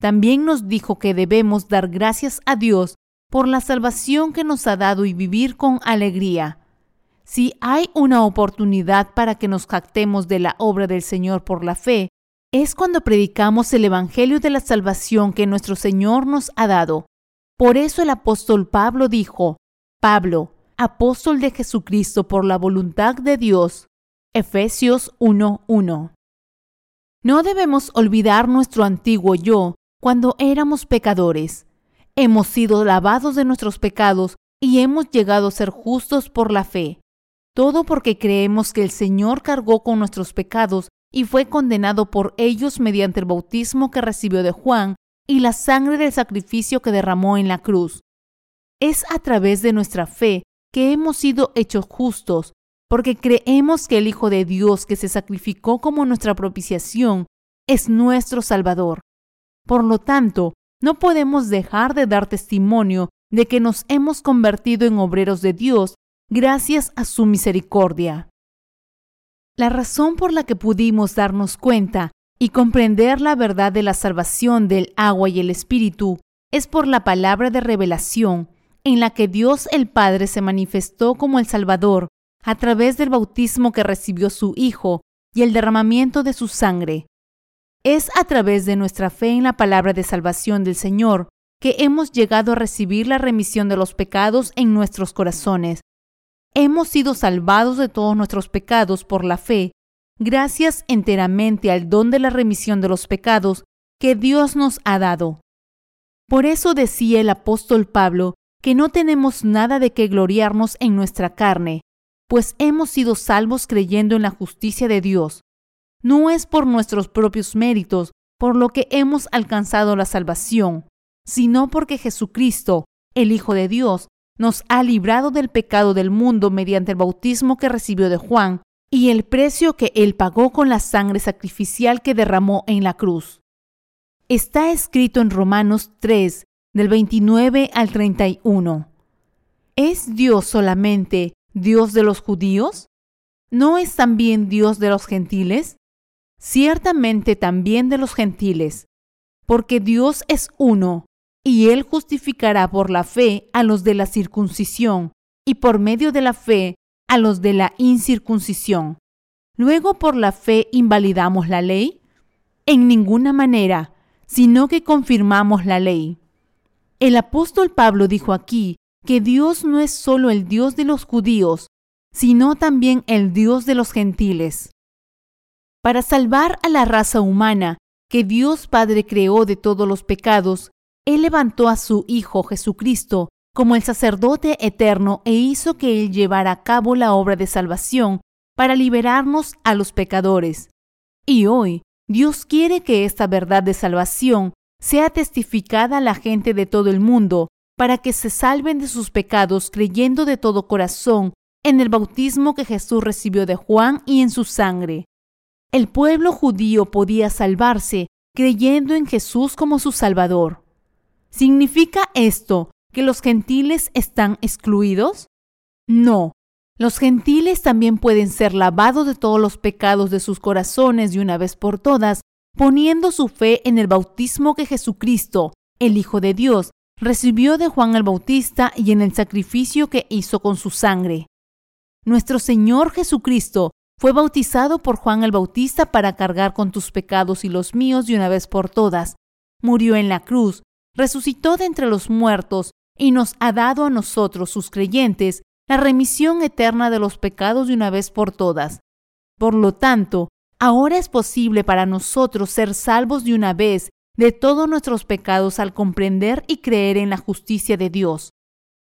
También nos dijo que debemos dar gracias a Dios por la salvación que nos ha dado y vivir con alegría. Si hay una oportunidad para que nos jactemos de la obra del Señor por la fe, es cuando predicamos el Evangelio de la salvación que nuestro Señor nos ha dado. Por eso el apóstol Pablo dijo, Pablo, apóstol de Jesucristo por la voluntad de Dios. Efesios 1:1. No debemos olvidar nuestro antiguo yo cuando éramos pecadores. Hemos sido lavados de nuestros pecados y hemos llegado a ser justos por la fe. Todo porque creemos que el Señor cargó con nuestros pecados y fue condenado por ellos mediante el bautismo que recibió de Juan y la sangre del sacrificio que derramó en la cruz. Es a través de nuestra fe que hemos sido hechos justos, porque creemos que el Hijo de Dios que se sacrificó como nuestra propiciación es nuestro Salvador. Por lo tanto, no podemos dejar de dar testimonio de que nos hemos convertido en obreros de Dios gracias a su misericordia. La razón por la que pudimos darnos cuenta y comprender la verdad de la salvación del agua y el Espíritu es por la palabra de revelación en la que Dios el Padre se manifestó como el Salvador a través del bautismo que recibió su Hijo y el derramamiento de su sangre. Es a través de nuestra fe en la palabra de salvación del Señor que hemos llegado a recibir la remisión de los pecados en nuestros corazones Hemos sido salvados de todos nuestros pecados por la fe, gracias enteramente al don de la remisión de los pecados que Dios nos ha dado. Por eso decía el apóstol Pablo que no tenemos nada de que gloriarnos en nuestra carne, pues hemos sido salvos creyendo en la justicia de Dios. No es por nuestros propios méritos por lo que hemos alcanzado la salvación, sino porque Jesucristo, el Hijo de Dios, nos ha librado del pecado del mundo mediante el bautismo que recibió de Juan y el precio que Él pagó con la sangre sacrificial que derramó en la cruz. Está escrito en Romanos 3, del 29 al 31. ¿Es Dios solamente Dios de los judíos? ¿No es también Dios de los gentiles? Ciertamente también de los gentiles, porque Dios es uno, y Él justificará por la fe a los de la circuncisión, y por medio de la fe a los de la incircuncisión. Luego por la fe invalidamos la ley? En ninguna manera, sino que confirmamos la ley. El apóstol Pablo dijo aquí que Dios no es solo el Dios de los judíos, sino también el Dios de los gentiles. Para salvar a la raza humana que Dios Padre creó de todos los pecados, Él levantó a su Hijo Jesucristo como el sacerdote eterno e hizo que Él llevara a cabo la obra de salvación para liberarnos a los pecadores. Y hoy Dios quiere que esta verdad de salvación sea testificada a la gente de todo el mundo para que se salven de sus pecados creyendo de todo corazón en el bautismo que Jesús recibió de Juan y en su sangre. El pueblo judío podía salvarse creyendo en Jesús como su Salvador. ¿Significa esto que los gentiles están excluidos? No, los gentiles también pueden ser lavados de todos los pecados de sus corazones de una vez por todas, poniendo su fe en el bautismo que Jesucristo, el Hijo de Dios, recibió de Juan el Bautista y en el sacrificio que hizo con su sangre. Nuestro Señor Jesucristo fue bautizado por Juan el Bautista para cargar con tus pecados y los míos de una vez por todas. Murió en la cruz, resucitó de entre los muertos y nos ha dado a nosotros, sus creyentes, la remisión eterna de los pecados de una vez por todas. Por lo tanto, ahora es posible para nosotros ser salvos de una vez de todos nuestros pecados al comprender y creer en la justicia de Dios.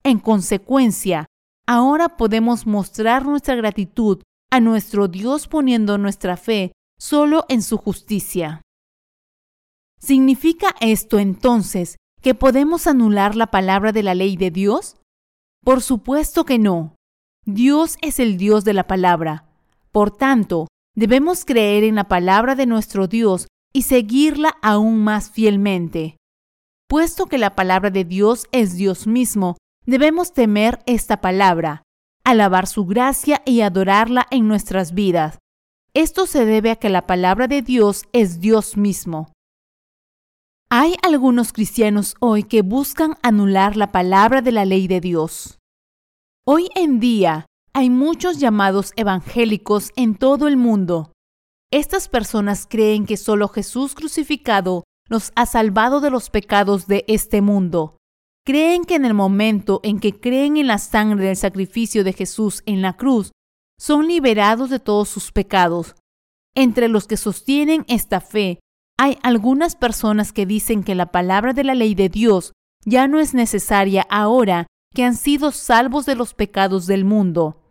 En consecuencia, ahora podemos mostrar nuestra gratitud a nuestro Dios poniendo nuestra fe solo en su justicia. ¿Significa esto entonces que podemos anular la palabra de la ley de Dios? Por supuesto que no. Dios es el Dios de la palabra. Por tanto, debemos creer en la palabra de nuestro Dios y seguirla aún más fielmente. Puesto que la palabra de Dios es Dios mismo, debemos temer esta palabra, alabar su gracia y adorarla en nuestras vidas. Esto se debe a que la palabra de Dios es Dios mismo. Hay algunos cristianos hoy que buscan anular la palabra de la ley de Dios. Hoy en día hay muchos llamados evangélicos en todo el mundo estas personas creen que solo Jesús crucificado los ha salvado de los pecados de este mundo. Creen que en el momento en que creen en la sangre del sacrificio de Jesús en la cruz, son liberados de todos sus pecados. Entre los que sostienen esta fe, hay algunas personas que dicen que la palabra de la ley de Dios ya no es necesaria ahora que han sido salvos de los pecados del mundo.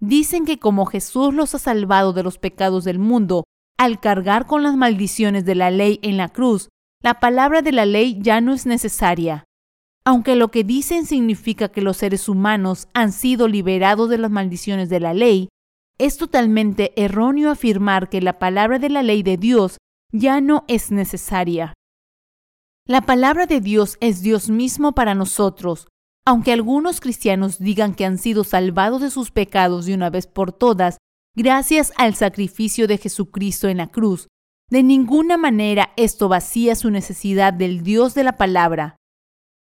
Dicen que como Jesús los ha salvado de los pecados del mundo al cargar con las maldiciones de la ley en la cruz, la palabra de la ley ya no es necesaria. Aunque lo que dicen significa que los seres humanos han sido liberados de las maldiciones de la ley, es totalmente erróneo afirmar que la palabra de la ley de Dios ya no es necesaria. La palabra de Dios es Dios mismo para nosotros, aunque algunos cristianos digan que han sido salvados de sus pecados de una vez por todas, gracias al sacrificio de Jesucristo en la cruz, de ninguna manera esto vacía su necesidad del Dios de la palabra.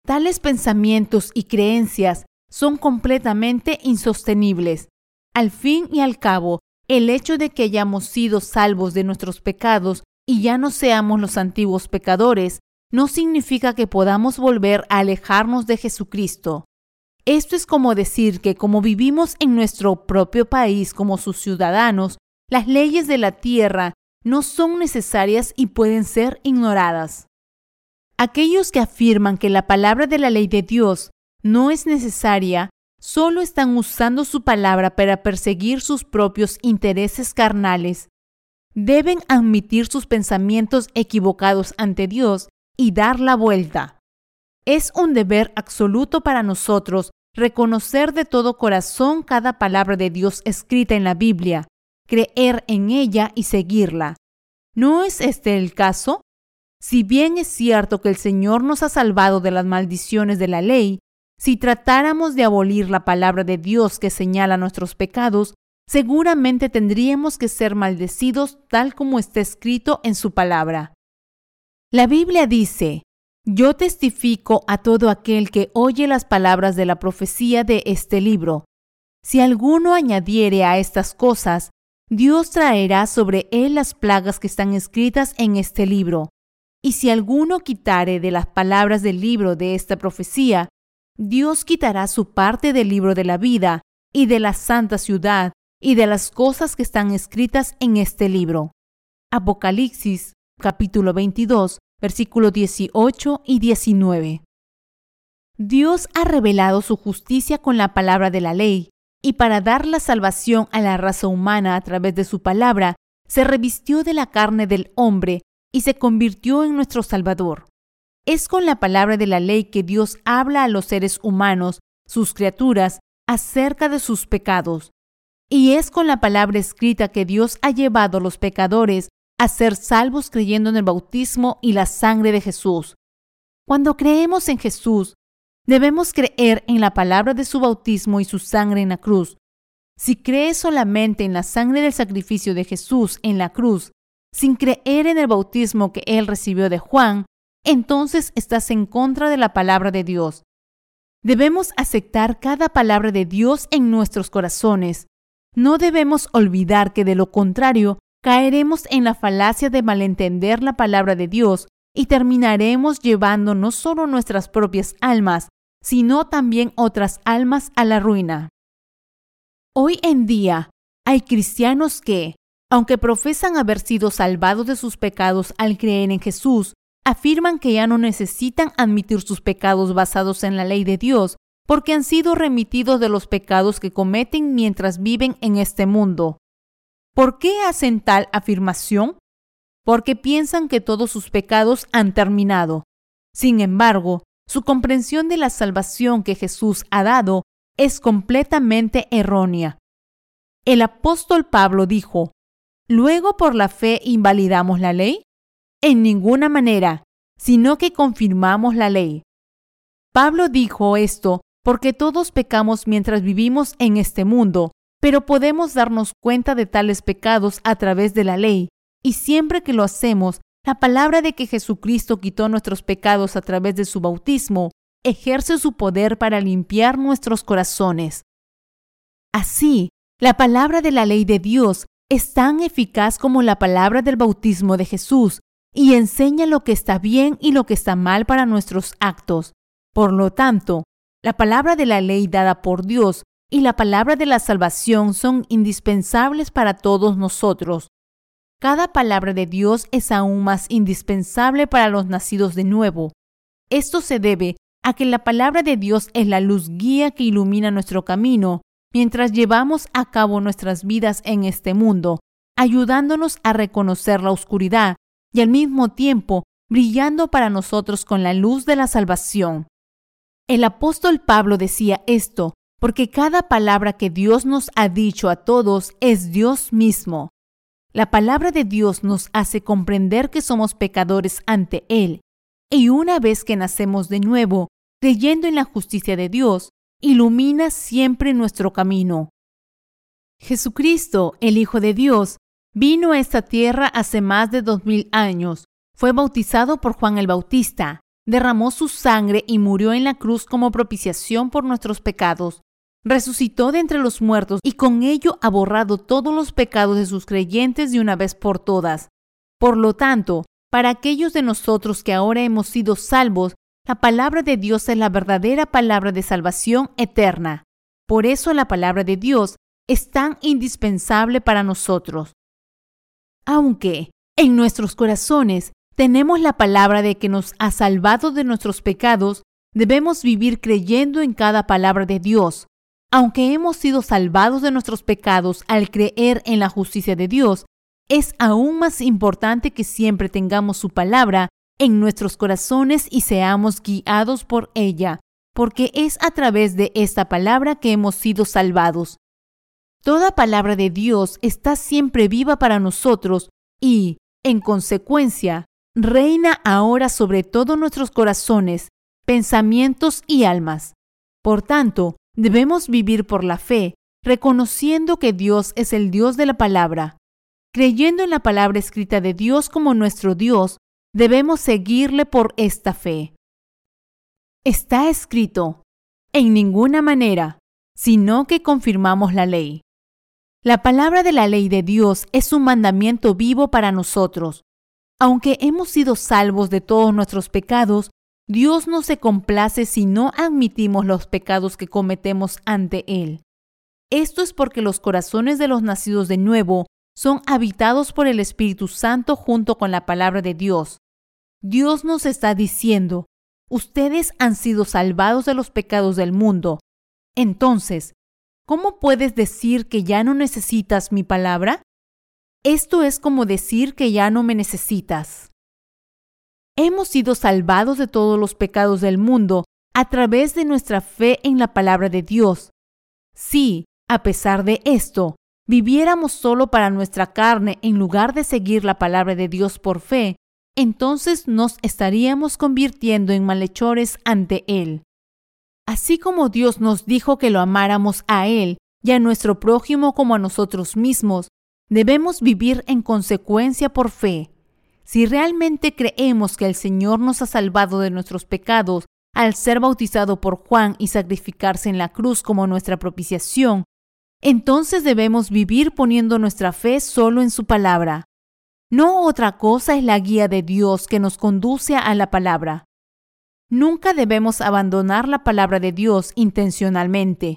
Tales pensamientos y creencias son completamente insostenibles. Al fin y al cabo, el hecho de que hayamos sido salvos de nuestros pecados y ya no seamos los antiguos pecadores no significa que podamos volver a alejarnos de Jesucristo. Esto es como decir que como vivimos en nuestro propio país como sus ciudadanos, las leyes de la tierra no son necesarias y pueden ser ignoradas. Aquellos que afirman que la palabra de la ley de Dios no es necesaria, solo están usando su palabra para perseguir sus propios intereses carnales. Deben admitir sus pensamientos equivocados ante Dios y dar la vuelta. Es un deber absoluto para nosotros reconocer de todo corazón cada palabra de Dios escrita en la Biblia, creer en ella y seguirla. ¿No es este el caso? Si bien es cierto que el Señor nos ha salvado de las maldiciones de la ley, si tratáramos de abolir la palabra de Dios que señala nuestros pecados, seguramente tendríamos que ser maldecidos tal como está escrito en su palabra. La Biblia dice, Yo testifico a todo aquel que oye las palabras de la profecía de este libro. Si alguno añadiere a estas cosas, Dios traerá sobre él las plagas que están escritas en este libro. Y si alguno quitare de las palabras del libro de esta profecía, Dios quitará su parte del libro de la vida y de la santa ciudad y de las cosas que están escritas en este libro. Apocalipsis capítulo 22, versículos 18 y 19. Dios ha revelado su justicia con la palabra de la ley, y para dar la salvación a la raza humana a través de su palabra, se revistió de la carne del hombre y se convirtió en nuestro Salvador. Es con la palabra de la ley que Dios habla a los seres humanos, sus criaturas, acerca de sus pecados. Y es con la palabra escrita que Dios ha llevado a los pecadores a ser salvos creyendo en el bautismo y la sangre de Jesús. Cuando creemos en Jesús, debemos creer en la palabra de su bautismo y su sangre en la cruz. Si crees solamente en la sangre del sacrificio de Jesús en la cruz, sin creer en el bautismo que él recibió de Juan, entonces estás en contra de la palabra de Dios. Debemos aceptar cada palabra de Dios en nuestros corazones. No debemos olvidar que de lo contrario caeremos en la falacia de malentender la palabra de Dios y terminaremos llevando no solo nuestras propias almas, sino también otras almas a la ruina. Hoy en día hay cristianos que, aunque profesan haber sido salvados de sus pecados al creer en Jesús, afirman que ya no necesitan admitir sus pecados basados en la ley de Dios, porque han sido remitidos de los pecados que cometen mientras viven en este mundo. ¿Por qué hacen tal afirmación? Porque piensan que todos sus pecados han terminado. Sin embargo, su comprensión de la salvación que Jesús ha dado es completamente errónea. El apóstol Pablo dijo, ¿Luego por la fe invalidamos la ley? En ninguna manera, sino que confirmamos la ley. Pablo dijo esto porque todos pecamos mientras vivimos en este mundo, pero podemos darnos cuenta de tales pecados a través de la ley, y siempre que lo hacemos, la palabra de que Jesucristo quitó nuestros pecados a través de su bautismo ejerce su poder para limpiar nuestros corazones. Así, la palabra de la ley de Dios es tan eficaz como la palabra del bautismo de Jesús y enseña lo que está bien y lo que está mal para nuestros actos. Por lo tanto, la palabra de la ley dada por Dios y la palabra de la salvación son indispensables para todos nosotros. Cada palabra de Dios es aún más indispensable para los nacidos de nuevo. Esto se debe a que la palabra de Dios es la luz guía que ilumina nuestro camino mientras llevamos a cabo nuestras vidas en este mundo, ayudándonos a reconocer la oscuridad y al mismo tiempo brillando para nosotros con la luz de la salvación. El apóstol Pablo decía esto porque cada palabra que Dios nos ha dicho a todos es Dios mismo. La palabra de Dios nos hace comprender que somos pecadores ante Él, y una vez que nacemos de nuevo, creyendo en la justicia de Dios, ilumina siempre nuestro camino. Jesucristo, el Hijo de Dios, vino a esta tierra hace más de dos mil años, fue bautizado por Juan el Bautista, derramó su sangre y murió en la cruz como propiciación por nuestros pecados, resucitó de entre los muertos y con ello ha borrado todos los pecados de sus creyentes de una vez por todas. Por lo tanto, para aquellos de nosotros que ahora hemos sido salvos, la palabra de Dios es la verdadera palabra de salvación eterna. Por eso la palabra de Dios es tan indispensable para nosotros. Aunque en nuestros corazones tenemos la palabra de que nos ha salvado de nuestros pecados, debemos vivir creyendo en cada palabra de Dios. Aunque hemos sido salvados de nuestros pecados al creer en la justicia de Dios, es aún más importante que siempre tengamos su palabra en nuestros corazones y seamos guiados por ella, porque es a través de esta palabra que hemos sido salvados. Toda palabra de Dios está siempre viva para nosotros y, en consecuencia, reina ahora sobre todos nuestros corazones, pensamientos y almas. Por tanto, debemos vivir por la fe, reconociendo que Dios es el Dios de la palabra. Creyendo en la palabra escrita de Dios como nuestro Dios, debemos seguirle por esta fe. Está escrito, en ninguna manera, sino que confirmamos la ley. La palabra de la ley de Dios es un mandamiento vivo para nosotros. Aunque hemos sido salvos de todos nuestros pecados, Dios no se complace si no admitimos los pecados que cometemos ante Él. Esto es porque los corazones de los nacidos de nuevo son habitados por el Espíritu Santo junto con la palabra de Dios. Dios nos está diciendo, ustedes han sido salvados de los pecados del mundo. Entonces, ¿cómo puedes decir que ya no necesitas mi palabra? Esto es como decir que ya no me necesitas. Hemos sido salvados de todos los pecados del mundo a través de nuestra fe en la palabra de Dios. Sí, a pesar de esto, viviéramos solo para nuestra carne en lugar de seguir la palabra de Dios por fe, entonces nos estaríamos convirtiendo en malhechores ante Él. Así como Dios nos dijo que lo amáramos a Él y a nuestro prójimo como a nosotros mismos, debemos vivir en consecuencia por fe. Si realmente creemos que el Señor nos ha salvado de nuestros pecados al ser bautizado por Juan y sacrificarse en la cruz como nuestra propiciación, entonces debemos vivir poniendo nuestra fe solo en su palabra. No otra cosa es la guía de Dios que nos conduce a la palabra. Nunca debemos abandonar la palabra de Dios intencionalmente.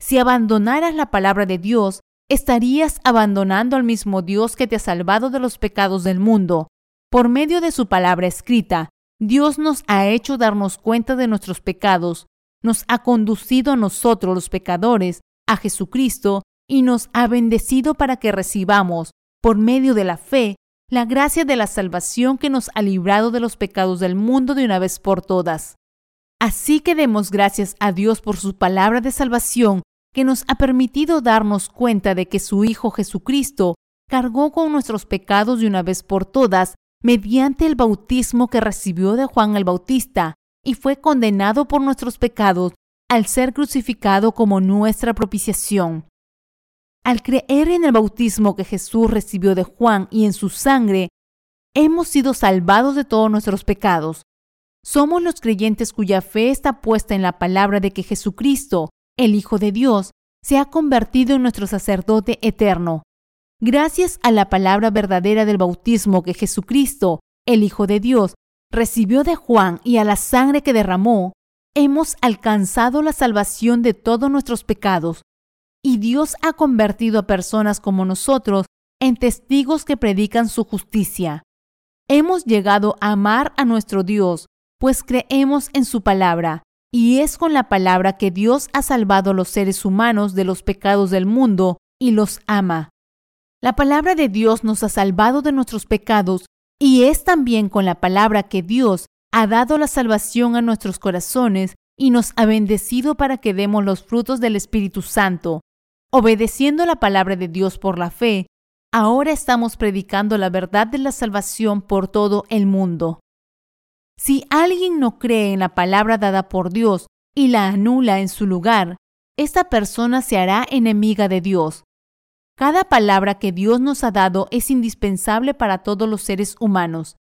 Si abandonaras la palabra de Dios, estarías abandonando al mismo Dios que te ha salvado de los pecados del mundo. Por medio de su palabra escrita, Dios nos ha hecho darnos cuenta de nuestros pecados, nos ha conducido a nosotros los pecadores a Jesucristo y nos ha bendecido para que recibamos, por medio de la fe, la gracia de la salvación que nos ha librado de los pecados del mundo de una vez por todas. Así que demos gracias a Dios por su palabra de salvación que nos ha permitido darnos cuenta de que su Hijo Jesucristo cargó con nuestros pecados de una vez por todas mediante el bautismo que recibió de Juan el Bautista y fue condenado por nuestros pecados al ser crucificado como nuestra propiciación. Al creer en el bautismo que Jesús recibió de Juan y en su sangre, hemos sido salvados de todos nuestros pecados. Somos los creyentes cuya fe está puesta en la palabra de que Jesucristo, el Hijo de Dios, se ha convertido en nuestro sacerdote eterno. Gracias a la palabra verdadera del bautismo que Jesucristo, el Hijo de Dios, recibió de Juan y a la sangre que derramó, hemos alcanzado la salvación de todos nuestros pecados y Dios ha convertido a personas como nosotros en testigos que predican su justicia. Hemos llegado a amar a nuestro Dios, pues creemos en su palabra, y es con la palabra que Dios ha salvado a los seres humanos de los pecados del mundo y los ama. La palabra de Dios nos ha salvado de nuestros pecados, y es también con la palabra que Dios ha dado la salvación a nuestros corazones y nos ha bendecido para que demos los frutos del Espíritu Santo. Obedeciendo la palabra de Dios por la fe, ahora estamos predicando la verdad de la salvación por todo el mundo. Si alguien no cree en la palabra dada por Dios y la anula en su lugar, esta persona se hará enemiga de Dios. Cada palabra que Dios nos ha dado es indispensable para todos los seres humanos.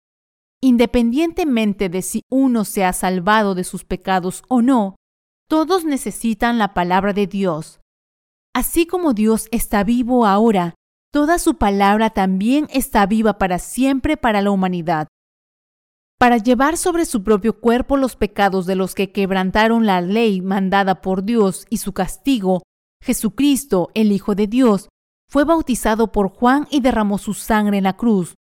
Independientemente de si uno se ha salvado de sus pecados o no, todos necesitan la palabra de Dios. Así como Dios está vivo ahora, toda su palabra también está viva para siempre para la humanidad. Para llevar sobre su propio cuerpo los pecados de los que quebrantaron la ley mandada por Dios y su castigo, Jesucristo, el Hijo de Dios, fue bautizado por Juan y derramó su sangre en la cruz.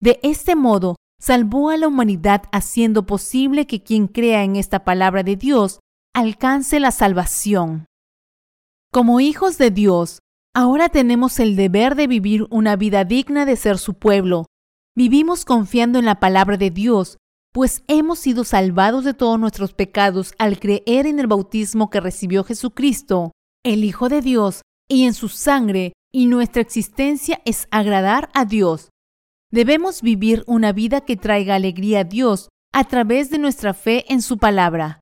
De este modo, salvó a la humanidad haciendo posible que quien crea en esta palabra de Dios alcance la salvación. Como hijos de Dios, ahora tenemos el deber de vivir una vida digna de ser su pueblo. Vivimos confiando en la palabra de Dios, pues hemos sido salvados de todos nuestros pecados al creer en el bautismo que recibió Jesucristo, el Hijo de Dios, y en su sangre y nuestra existencia es agradar a Dios. Debemos vivir una vida que traiga alegría a Dios a través de nuestra fe en su palabra.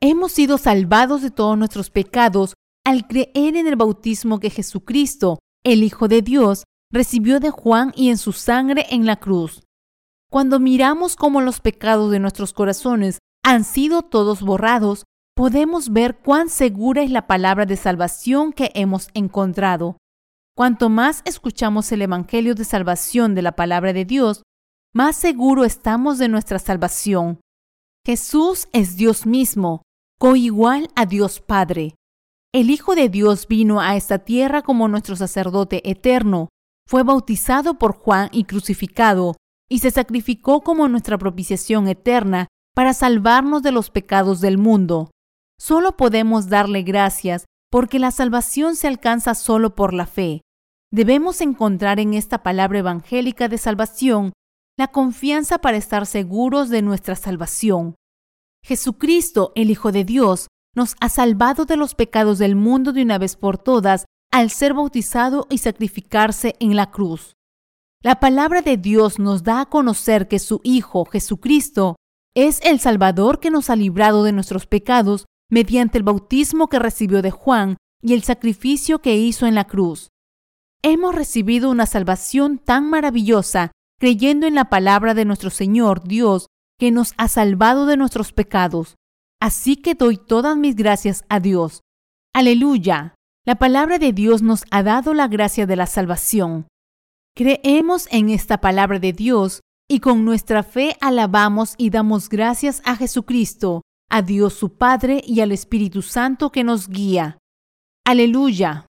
Hemos sido salvados de todos nuestros pecados al creer en el bautismo que Jesucristo, el Hijo de Dios, recibió de Juan y en su sangre en la cruz. Cuando miramos cómo los pecados de nuestros corazones han sido todos borrados, podemos ver cuán segura es la palabra de salvación que hemos encontrado. Cuanto más escuchamos el Evangelio de salvación de la palabra de Dios, más seguro estamos de nuestra salvación. Jesús es Dios mismo, coigual a Dios Padre. El Hijo de Dios vino a esta tierra como nuestro sacerdote eterno, fue bautizado por Juan y crucificado, y se sacrificó como nuestra propiciación eterna para salvarnos de los pecados del mundo. Solo podemos darle gracias porque la salvación se alcanza solo por la fe. Debemos encontrar en esta palabra evangélica de salvación la confianza para estar seguros de nuestra salvación. Jesucristo, el Hijo de Dios, nos ha salvado de los pecados del mundo de una vez por todas al ser bautizado y sacrificarse en la cruz. La palabra de Dios nos da a conocer que su Hijo, Jesucristo, es el Salvador que nos ha librado de nuestros pecados mediante el bautismo que recibió de Juan y el sacrificio que hizo en la cruz. Hemos recibido una salvación tan maravillosa creyendo en la palabra de nuestro Señor Dios que nos ha salvado de nuestros pecados. Así que doy todas mis gracias a Dios. Aleluya. La palabra de Dios nos ha dado la gracia de la salvación. Creemos en esta palabra de Dios y con nuestra fe alabamos y damos gracias a Jesucristo, a Dios su Padre y al Espíritu Santo que nos guía. Aleluya.